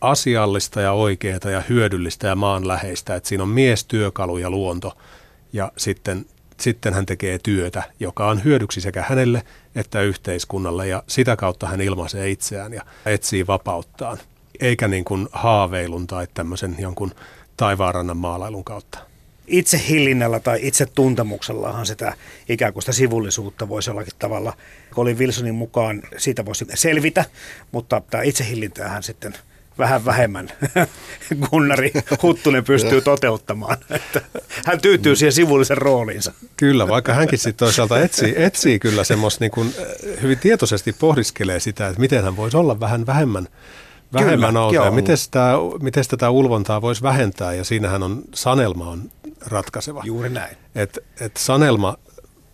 asiallista ja oikeaa ja hyödyllistä ja maanläheistä, että siinä on mies, työkalu ja luonto ja sitten, sitten hän tekee työtä, joka on hyödyksi sekä hänelle että yhteiskunnalle ja sitä kautta hän ilmaisee itseään ja etsii vapauttaan, eikä niin kuin haaveilun tai tämmöisen jonkun taivaanrannan maalailun kautta itse hillinnällä tai itse tuntemuksellahan sitä ikään kuin sitä sivullisuutta voisi jollakin tavalla, Colin Wilsonin mukaan siitä voisi selvitä, mutta tämä itsehillintäähän sitten vähän vähemmän [laughs] Gunnari Huttunen pystyy toteuttamaan. Että hän tyytyy siihen sivullisen rooliinsa. Kyllä, vaikka hänkin sitten toisaalta etsii, etsii kyllä semmoista niin kuin, hyvin tietoisesti pohdiskelee sitä, että miten hän voisi olla vähän vähemmän vähemmän. Ja miten, sitä, miten tätä ulvontaa voisi vähentää, ja siinähän on sanelma on ratkaiseva. Juuri näin. Et, et sanelma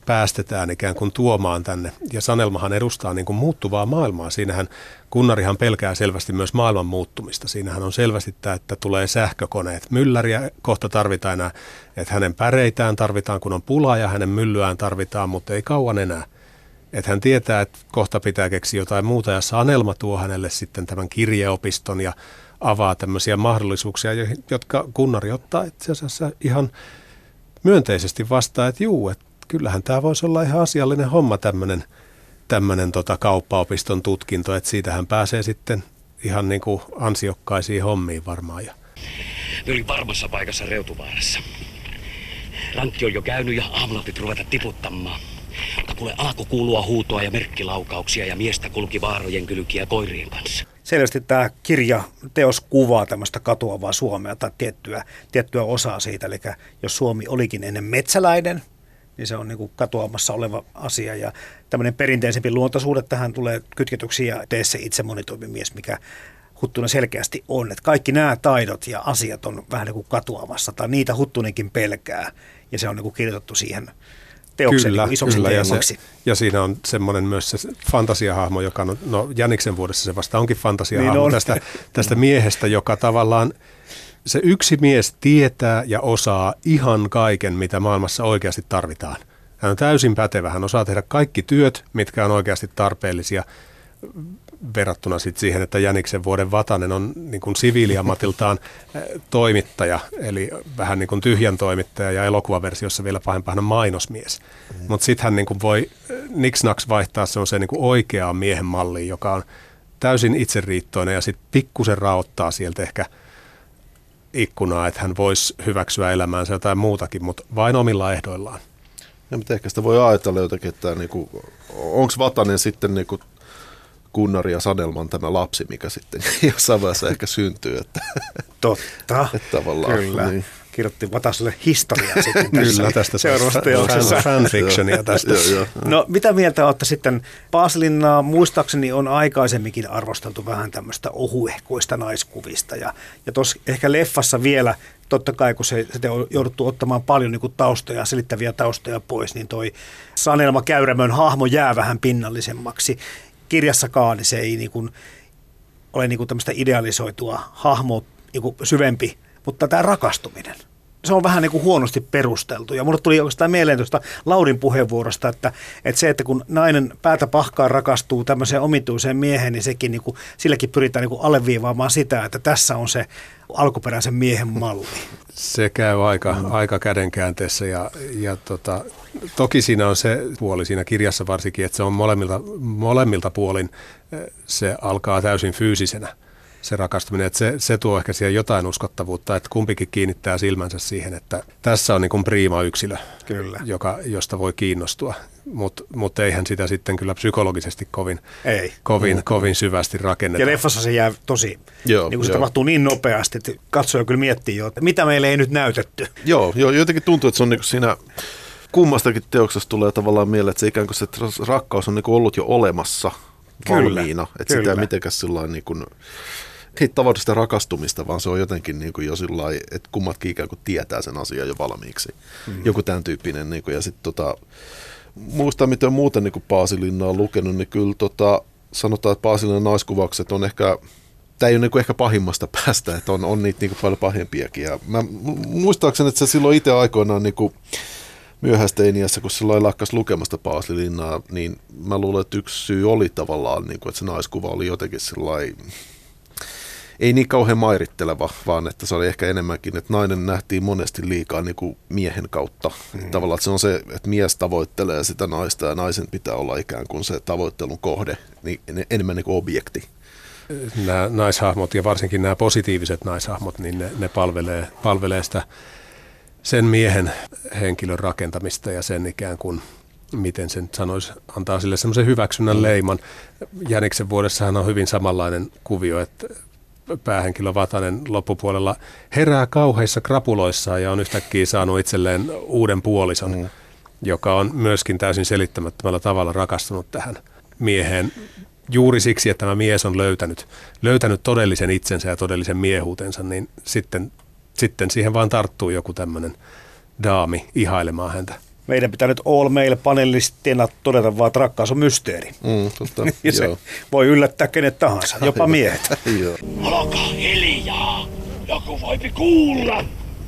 päästetään ikään kuin tuomaan tänne. Ja Sanelmahan edustaa niin kuin muuttuvaa maailmaa. Siinähän Kunnarihan pelkää selvästi myös maailman muuttumista. Siinähän on selvästi tämä, että tulee sähkökoneet. Mylläriä kohta tarvitaan enää, että hänen päreitään tarvitaan, kun on pula ja hänen myllyään tarvitaan, mutta ei kauan enää. Että hän tietää, että kohta pitää keksiä jotain muuta ja Sanelma tuo hänelle sitten tämän kirjeopiston ja avaa tämmöisiä mahdollisuuksia, jotka kunnari ottaa itse asiassa ihan myönteisesti vastaan, että juu, että kyllähän tämä voisi olla ihan asiallinen homma tämmöinen tämmöinen tota kauppaopiston tutkinto, että siitähän pääsee sitten ihan niin kuin ansiokkaisiin hommiin varmaan. Ja. Ne oli varmassa paikassa Reutuvaarassa. Rankki oli jo käynyt ja aamulla piti ruveta tiputtamaan. Mutta kuule alkoi kuulua huutoa ja merkkilaukauksia ja miestä kulki vaarojen kylkiä koirien kanssa. Selvästi tämä kirja, teos kuvaa tämmöistä katoavaa Suomea tai tiettyä, tiettyä osaa siitä. Eli jos Suomi olikin ennen metsäläinen, niin se on niin kuin katoamassa oleva asia. Ja tämmöinen perinteisempi luontaisuudet tähän tulee kytketyksi ja tee se itse monitoimimies, mikä Huttunen selkeästi on. Että kaikki nämä taidot ja asiat on vähän niin kuin katoamassa tai niitä Huttunenkin pelkää ja se on niin kuin kirjoitettu siihen teoksen kyllä, niin isoksi kyllä, ja, se, ja siinä on semmoinen myös se fantasiahahmo, joka on, no Jäniksen vuodessa se vasta onkin fantasiahahmo niin tästä, tästä miehestä, joka tavallaan se yksi mies tietää ja osaa ihan kaiken, mitä maailmassa oikeasti tarvitaan. Hän on täysin pätevä. Hän osaa tehdä kaikki työt, mitkä on oikeasti tarpeellisia verrattuna sit siihen, että Jäniksen vuoden Vatanen on niin kuin siviiliammatiltaan eh, toimittaja, eli vähän niin kuin tyhjän toimittaja ja elokuvaversiossa vielä pahempana mainosmies. Mm. Mutta sitten hän niin kuin voi eh, niksnaks vaihtaa se on se niin kuin oikeaan miehen malliin, joka on täysin itseriittoinen ja sitten pikkusen raottaa sieltä ehkä – ikkunaa, että hän voisi hyväksyä elämäänsä jotain muutakin, mutta vain omilla ehdoillaan. Ja, mutta ehkä sitä voi ajatella jotenkin, että niinku, onko Vatanen sitten niinku Kunnari ja Sanelman tämä lapsi, mikä sitten [laughs] jossain vaiheessa ehkä syntyy. Että, Totta, [laughs] että tavallaan, kyllä. Niin kirjoitti Vataselle historiaa sitten [laughs] tässä Kyllä, tästä seuraavassa teoksessa. Fanfictionia tästä. no mitä mieltä olette sitten? Paasilinna muistaakseni on aikaisemminkin arvosteltu vähän tämmöistä ohuehkoista naiskuvista. Ja, ja tuossa ehkä leffassa vielä, totta kai kun se, se on jouduttu ottamaan paljon niin taustoja, selittäviä taustoja pois, niin toi Sanelma Käyrämön hahmo jää vähän pinnallisemmaksi. Kirjassakaan niin se ei niin kuin, ole niin kuin tämmöistä idealisoitua hahmo, niin kuin syvempi. Mutta tämä rakastuminen, se on vähän niin kuin huonosti perusteltu. Ja mulle tuli oikeastaan mieleen tuosta Laurin puheenvuorosta, että, että se, että kun nainen päätä pahkaan rakastuu tämmöiseen omituiseen mieheen, niin sekin niin kuin, silläkin pyritään niin kuin alleviivaamaan sitä, että tässä on se alkuperäisen miehen malli. Se käy aika, mm. aika kädenkäänteessä ja, ja tota, toki siinä on se puoli siinä kirjassa varsinkin, että se on molemmilta, molemmilta puolin, eh, se alkaa täysin fyysisenä se rakastuminen, että se, se tuo ehkä siihen jotain uskottavuutta, että kumpikin kiinnittää silmänsä siihen, että tässä on niin kuin priima yksilö, kyllä. Joka, josta voi kiinnostua, mutta mut eihän sitä sitten kyllä psykologisesti kovin, Ei. kovin, mm. kovin syvästi rakenneta. Ja leffassa se jää tosi, joo, niin kuin se joo. tapahtuu niin nopeasti, että katsoja kyllä miettii jo, että mitä meille ei nyt näytetty. Joo, joo jotenkin tuntuu, että se on niin kuin siinä kummastakin teoksesta tulee tavallaan mieleen, että se ikään kuin se rakkaus on niin kuin ollut jo olemassa valmiina, että sitä ei mitenkään sillä niin kuin, ei tavallista rakastumista, vaan se on jotenkin niin kuin jo sillä että kummatkin ikään kuin tietää sen asian jo valmiiksi. Mm. Joku tämän tyyppinen. Niin kuin, ja sitten tota, muista, miten muuten niin Paasilinna on lukenut, niin kyllä tota, sanotaan, että Paasilinnan naiskuvaukset on ehkä tämä ei ole niin ehkä pahimmasta [laughs] päästä, että on, on niitä niin kuin paljon pahempiakin. Ja mä muistaakseni, että se silloin itse aikoinaan niin kuin myöhäisteiniässä, kun silloin lakkas lukemasta Paasilinnaa, niin mä luulen, että yksi syy oli tavallaan, niin kuin, että se naiskuva oli jotenkin sellainen ei niin kauhean mairitteleva, vaan että se oli ehkä enemmänkin, että nainen nähtiin monesti liikaa niin kuin miehen kautta. Mm. Tavallaan että se on se, että mies tavoittelee sitä naista ja naisen pitää olla ikään kuin se tavoittelun kohde, niin enemmän niin kuin objekti. Nämä naishahmot ja varsinkin nämä positiiviset naishahmot, niin ne, ne palvelee, palvelee sitä sen miehen henkilön rakentamista ja sen ikään kuin miten sen sanoisi, antaa sille semmoisen hyväksynnän mm. leiman. Jäniksen vuodessahan on hyvin samanlainen kuvio, että päähenkilö Vatanen loppupuolella herää kauheissa krapuloissaan ja on yhtäkkiä saanut itselleen uuden puolison, mm. joka on myöskin täysin selittämättömällä tavalla rakastunut tähän mieheen juuri siksi, että tämä mies on löytänyt, löytänyt todellisen itsensä ja todellisen miehuutensa, niin sitten, sitten siihen vaan tarttuu joku tämmöinen daami ihailemaan häntä. Meidän pitää nyt all mail panelistina todeta vaan, että rakkaus on mysteeri. Mm, totta, [laughs] ja se joo. voi yllättää kenet tahansa, [laughs] jopa miehet. [laughs] joo. Olkaa hiljaa. Joku voipi kuulla.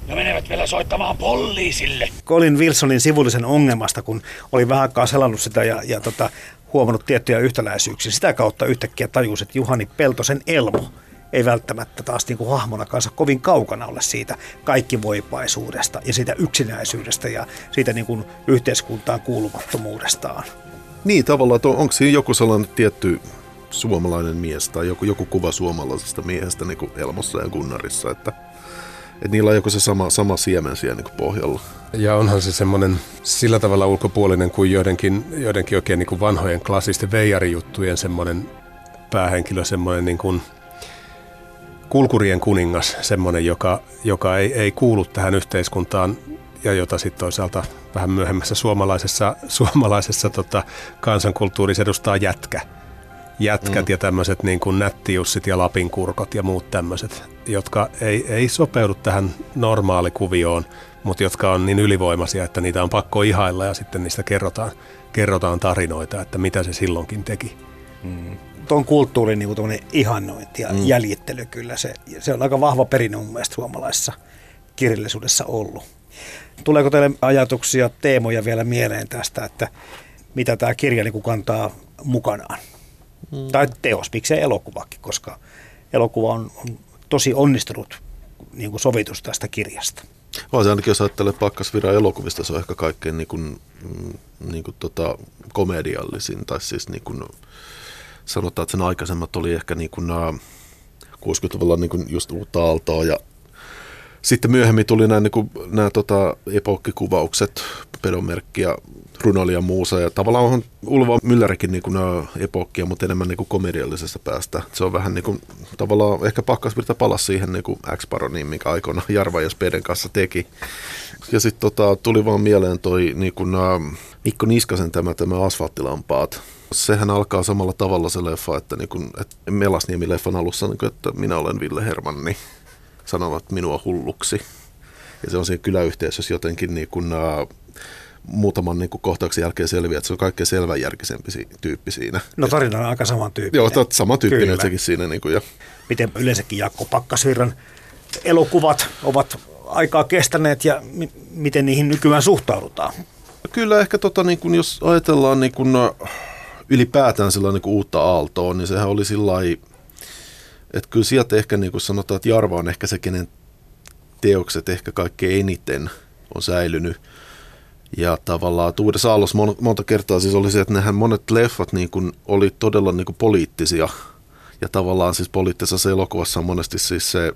Ja menevät vielä soittamaan poliisille. Colin Wilsonin sivullisen ongelmasta, kun oli vähän aikaa selannut sitä ja, ja tota, huomannut tiettyjä yhtäläisyyksiä. Sitä kautta yhtäkkiä tajusi, että Juhani Peltosen Elmo ei välttämättä taas niin kuin hahmona kanssa kovin kaukana ole siitä kaikkivoipaisuudesta ja siitä yksinäisyydestä ja siitä niin kuin yhteiskuntaan kuulumattomuudestaan. Niin tavallaan, että on, onko siinä joku sellainen tietty suomalainen mies tai joku, joku kuva suomalaisesta miehestä niin kuin Elmossa ja Gunnarissa, että, että niillä on joku se sama, sama siemen siellä niin kuin pohjalla. Ja onhan se semmoinen sillä tavalla ulkopuolinen kuin joidenkin, joidenkin oikein niin kuin vanhojen klassisten veijarijuttujen semmoinen päähenkilö, semmoinen niin kuin kulkurien kuningas, semmoinen, joka, joka ei, ei kuulu tähän yhteiskuntaan ja jota sitten toisaalta vähän myöhemmässä suomalaisessa, suomalaisessa tota, kansankulttuurissa edustaa jätkä. Jätkät mm. ja tämmöiset niin kuin nättijussit ja lapinkurkot ja muut tämmöiset, jotka ei, ei sopeudu tähän normaalikuvioon, mutta jotka on niin ylivoimaisia, että niitä on pakko ihailla ja sitten niistä kerrotaan, kerrotaan tarinoita, että mitä se silloinkin teki. Tuon kulttuurin niin kuin ihannointi ja mm. jäljittely kyllä, se, se on aika vahva perinne mun mielestä suomalaisessa kirjallisuudessa ollut. Tuleeko teille ajatuksia, teemoja vielä mieleen tästä, että mitä tämä kirja niin kantaa mukanaan? Mm. Tai teos, miksei elokuvakin, koska elokuva on, on tosi onnistunut niin kuin sovitus tästä kirjasta. Vaan se ainakin, jos ajattelee Pakkasviran elokuvista, se on ehkä kaikkein niin kuin, mm, niin kuin tota, komediallisin, tai siis niin kuin, sanotaan, että sen aikaisemmat oli ehkä niin kuin nämä 60-luvulla niin kuin just uutta aaltoa ja sitten myöhemmin tuli nämä, niin kuin, nämä tota, epokkikuvaukset, pedomerkki ja runoilija ja muusa. Ja tavallaan on Ulva Myllärikin niin kuin, nämä epokkia, mutta enemmän niin kuin komediallisesta päästä. Se on vähän niin kuin, tavallaan ehkä Pakkasvirta palasi siihen niin kuin X-paroniin, mikä aikoina Jarva ja Speden kanssa teki. Ja sitten tota, tuli vaan mieleen toi niin kuin, Mikko Niskasen tämä, tämä Asfalttilampaat. Sehän alkaa samalla tavalla se leffa, että, niin kuin, että Melasniemi-leffan alussa, niin kuin, että minä olen Ville Hermanni niin sanovat minua hulluksi. Ja se on siinä kyläyhteisössä jotenkin niin kuin, uh, muutaman niin kuin kohtauksen jälkeen selviää, että se on kaikkein selvänjärkisempi si- tyyppi siinä. No tarina on aika samantyyppinen. Joo, tot, sama tyyppinen Kyllä. sekin siinä. Niin kuin, ja, Miten yleensäkin Jakko Pakkasvirran elokuvat ovat aikaa kestäneet ja mi- miten niihin nykyään suhtaudutaan? kyllä ehkä tota, niin kuin, jos ajatellaan niin kuin, uh, ylipäätään sillä niin kuin uutta aaltoa, niin sehän oli sillä että kyllä sieltä ehkä niin kuin sanotaan, että Jarva on ehkä se, kenen teokset ehkä kaikkein eniten on säilynyt. Ja tavallaan että Uudessa Aallossa mon- monta kertaa siis oli se, että nehän monet leffat niin kuin oli todella niin kuin poliittisia. Ja tavallaan siis poliittisessa elokuvassa on monesti siis se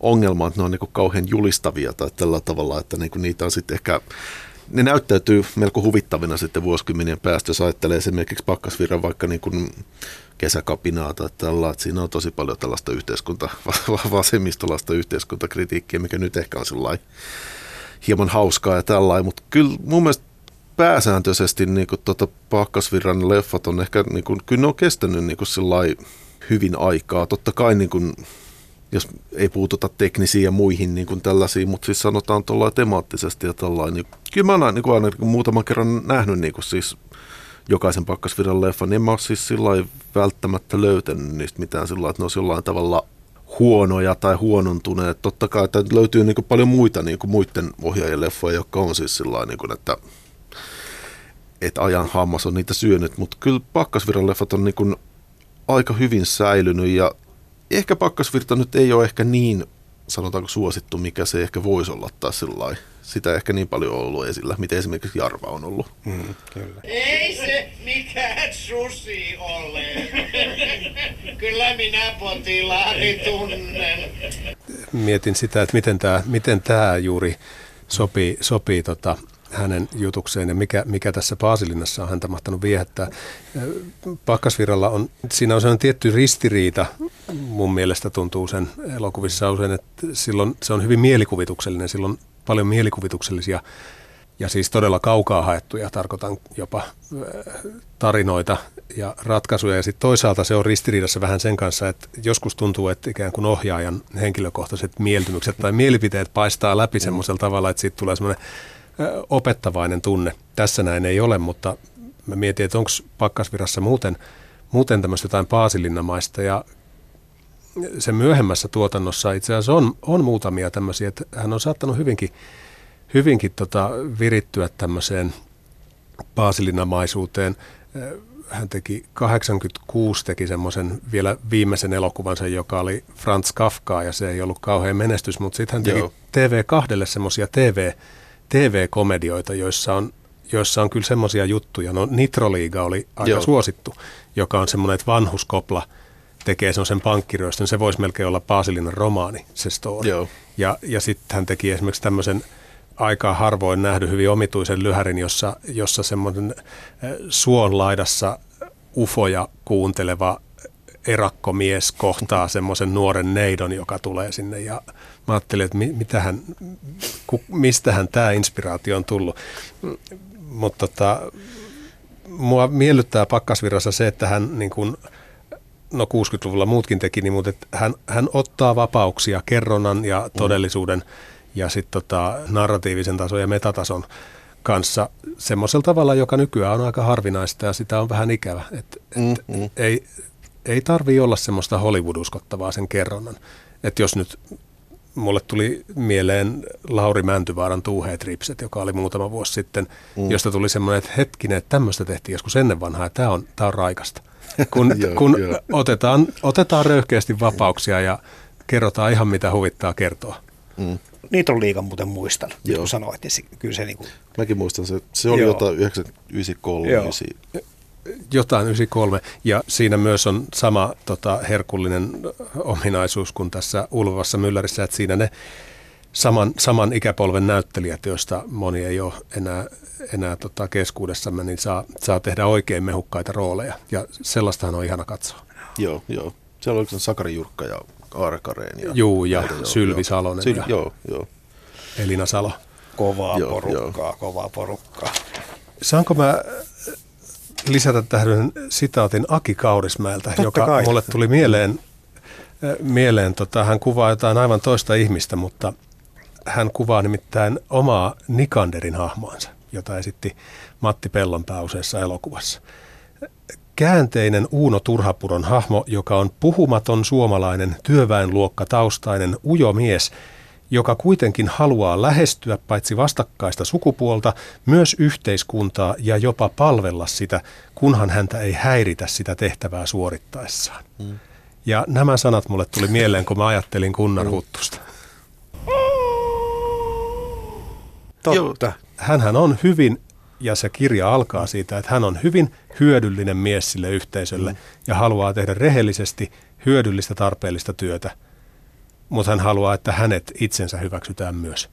ongelma, että ne on niin kuin kauhean julistavia tai tällä tavalla, että niin kuin niitä on sitten ehkä ne näyttäytyy melko huvittavina sitten vuosikymmenien päästä, jos ajattelee esimerkiksi Pakkasvirran vaikka niin kuin kesäkapinaa tai tällä, että siinä on tosi paljon tällaista yhteiskunta, [laughs] vasemmistolaista yhteiskuntakritiikkiä, mikä nyt ehkä on sellainen hieman hauskaa ja tällainen, mutta kyllä mun mielestä pääsääntöisesti niin kuin tuota Pakkasvirran leffat on ehkä, niin kuin, kyllä ne on kestänyt niin kuin hyvin aikaa. Totta kai niin kuin, jos ei puututa teknisiin ja muihin niin kuin tällaisiin, mutta siis sanotaan tuolla temaattisesti ja tällainen. Niin kyllä mä oon niin aina niin muutaman kerran nähnyt niin kuin siis jokaisen pakkasvirran leffan, niin en mä ole siis sillä välttämättä löytänyt niistä mitään sillä että ne olisi jollain tavalla huonoja tai huonontuneet. Totta kai että löytyy niin kuin paljon muita niin kuin muiden ohjaajien leffoja, jotka on siis sillä niin kuin, että, että ajan hammas on niitä syönyt, mutta kyllä pakkasvirran leffat on niin kuin aika hyvin säilynyt ja ehkä Pakkasvirta nyt ei ole ehkä niin, sanotaanko suosittu, mikä se ehkä voisi olla taas sillä Sitä ei ehkä niin paljon ollut esillä, miten esimerkiksi Jarva on ollut. Mm, kyllä. Ei se mikään susi ole. [laughs] Kyllä minä potilaani tunnen. Mietin sitä, että miten tämä, miten tämä juuri sopii, sopii tota, hänen jutukseen ja mikä, mikä tässä Paasilinnassa on häntä mahtanut viehättää. Pakkasvirralla on, siinä on sellainen tietty ristiriita, mun mielestä tuntuu sen elokuvissa usein, että silloin se on hyvin mielikuvituksellinen, silloin paljon mielikuvituksellisia ja siis todella kaukaa haettuja, tarkoitan jopa tarinoita ja ratkaisuja. Ja sitten toisaalta se on ristiriidassa vähän sen kanssa, että joskus tuntuu, että ikään kuin ohjaajan henkilökohtaiset mieltymykset tai mielipiteet paistaa läpi semmoisella tavalla, että siitä tulee semmoinen opettavainen tunne. Tässä näin ei ole, mutta mä mietin, että onko pakkasvirassa muuten, muuten tämmöistä jotain paasilinnamaista ja sen myöhemmässä tuotannossa itse asiassa on, on muutamia tämmöisiä, että hän on saattanut hyvinkin, hyvinkin tota virittyä tämmöiseen paasilinamaisuuteen. Hän teki 86 teki semmoisen vielä viimeisen elokuvansa, joka oli Franz Kafka ja se ei ollut kauhean menestys, mutta sitten hän teki Joo. TV2 semmoisia TV, TV-komedioita, joissa on, joissa on kyllä semmoisia juttuja. No Nitroliiga oli aika Joo. suosittu, joka on semmoinen, että vanhuskopla – tekee sen pankkiryöstön, se voisi melkein olla Paasilinan romaani, se story. Joo. Ja, ja sitten hän teki esimerkiksi tämmöisen aika harvoin nähdy hyvin omituisen lyhärin, jossa, jossa semmoinen eh, suon laidassa ufoja kuunteleva erakkomies kohtaa semmoisen nuoren neidon, joka tulee sinne ja mä ajattelin, että mitähän, mistähän tämä inspiraatio on tullut. Mutta tota, mua miellyttää Pakkasvirrassa se, että hän niin kuin, no 60-luvulla muutkin teki, niin, mutta hän, hän ottaa vapauksia kerronnan ja mm. todellisuuden ja sitten tota, narratiivisen tason ja metatason kanssa semmoisella tavalla, joka nykyään on aika harvinaista ja sitä on vähän ikävä. Et, et mm, mm. Ei, ei tarvi olla semmoista Hollywood-uskottavaa sen kerronnan. Että jos nyt mulle tuli mieleen Lauri Mäntyvaaran Tuuheet ripset, joka oli muutama vuosi sitten, mm. josta tuli semmoinen, että hetkinen, että tämmöistä tehtiin joskus ennen vanhaa, tämä on, tää on raikasta. [laughs] Kun, joo, kun joo. Otetaan, otetaan röyhkeästi vapauksia ja kerrotaan ihan mitä huvittaa kertoa. Mm. Niitä on liikan muuten muistan, niin joo. kun sanoit, niin se, kyllä se niin kuin... Mäkin muistan se, se oli joo. jotain 1993 jotain 93, ja siinä myös on sama tota, herkullinen ominaisuus kuin tässä Ulvassa Myllärissä, että siinä ne saman, saman ikäpolven näyttelijät, joista moni ei ole enää enää tota keskuudessamme, niin saa, saa tehdä oikein mehukkaita rooleja. Ja sellaistahan on ihana katsoa. Joo, joo. Siellä oli Sakari Jurkka ja Aare Kareen. Ja Juu, ja näitä, Sylvi joo. Salonen. Syl- ja joo, joo. Elina Salo. Kovaa joo, porukkaa, joo. kovaa porukkaa. Saanko mä lisätä tähän sitaatin Aki Kaurismäeltä, Totta joka kai. mulle tuli mieleen, mieleen tota, hän kuvaa jotain aivan toista ihmistä, mutta hän kuvaa nimittäin omaa Nikanderin hahmoansa jota esitti Matti Pellonpää useassa elokuvassa. Käänteinen Uuno Turhapuron hahmo, joka on puhumaton suomalainen, työväenluokka taustainen ujo mies, joka kuitenkin haluaa lähestyä paitsi vastakkaista sukupuolta, myös yhteiskuntaa ja jopa palvella sitä, kunhan häntä ei häiritä sitä tehtävää suorittaessaan. Mm. Ja nämä sanat mulle tuli mieleen, kun mä ajattelin Gunnar Huttusta. Totta hänhän on hyvin, ja se kirja alkaa siitä, että hän on hyvin hyödyllinen mies sille yhteisölle mm. ja haluaa tehdä rehellisesti hyödyllistä tarpeellista työtä, mutta hän haluaa, että hänet itsensä hyväksytään myös.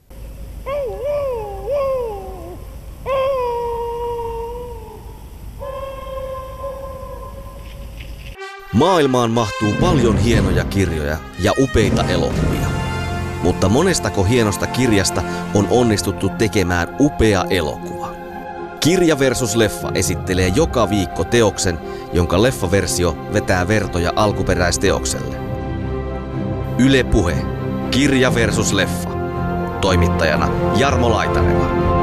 Maailmaan mahtuu paljon hienoja kirjoja ja upeita elokuvia. Mutta monestako hienosta kirjasta on onnistuttu tekemään upea elokuva? Kirja versus leffa esittelee joka viikko teoksen, jonka leffaversio vetää vertoja alkuperäisteokselle. Yle Puhe. Kirja versus leffa. Toimittajana Jarmo Laitaneva.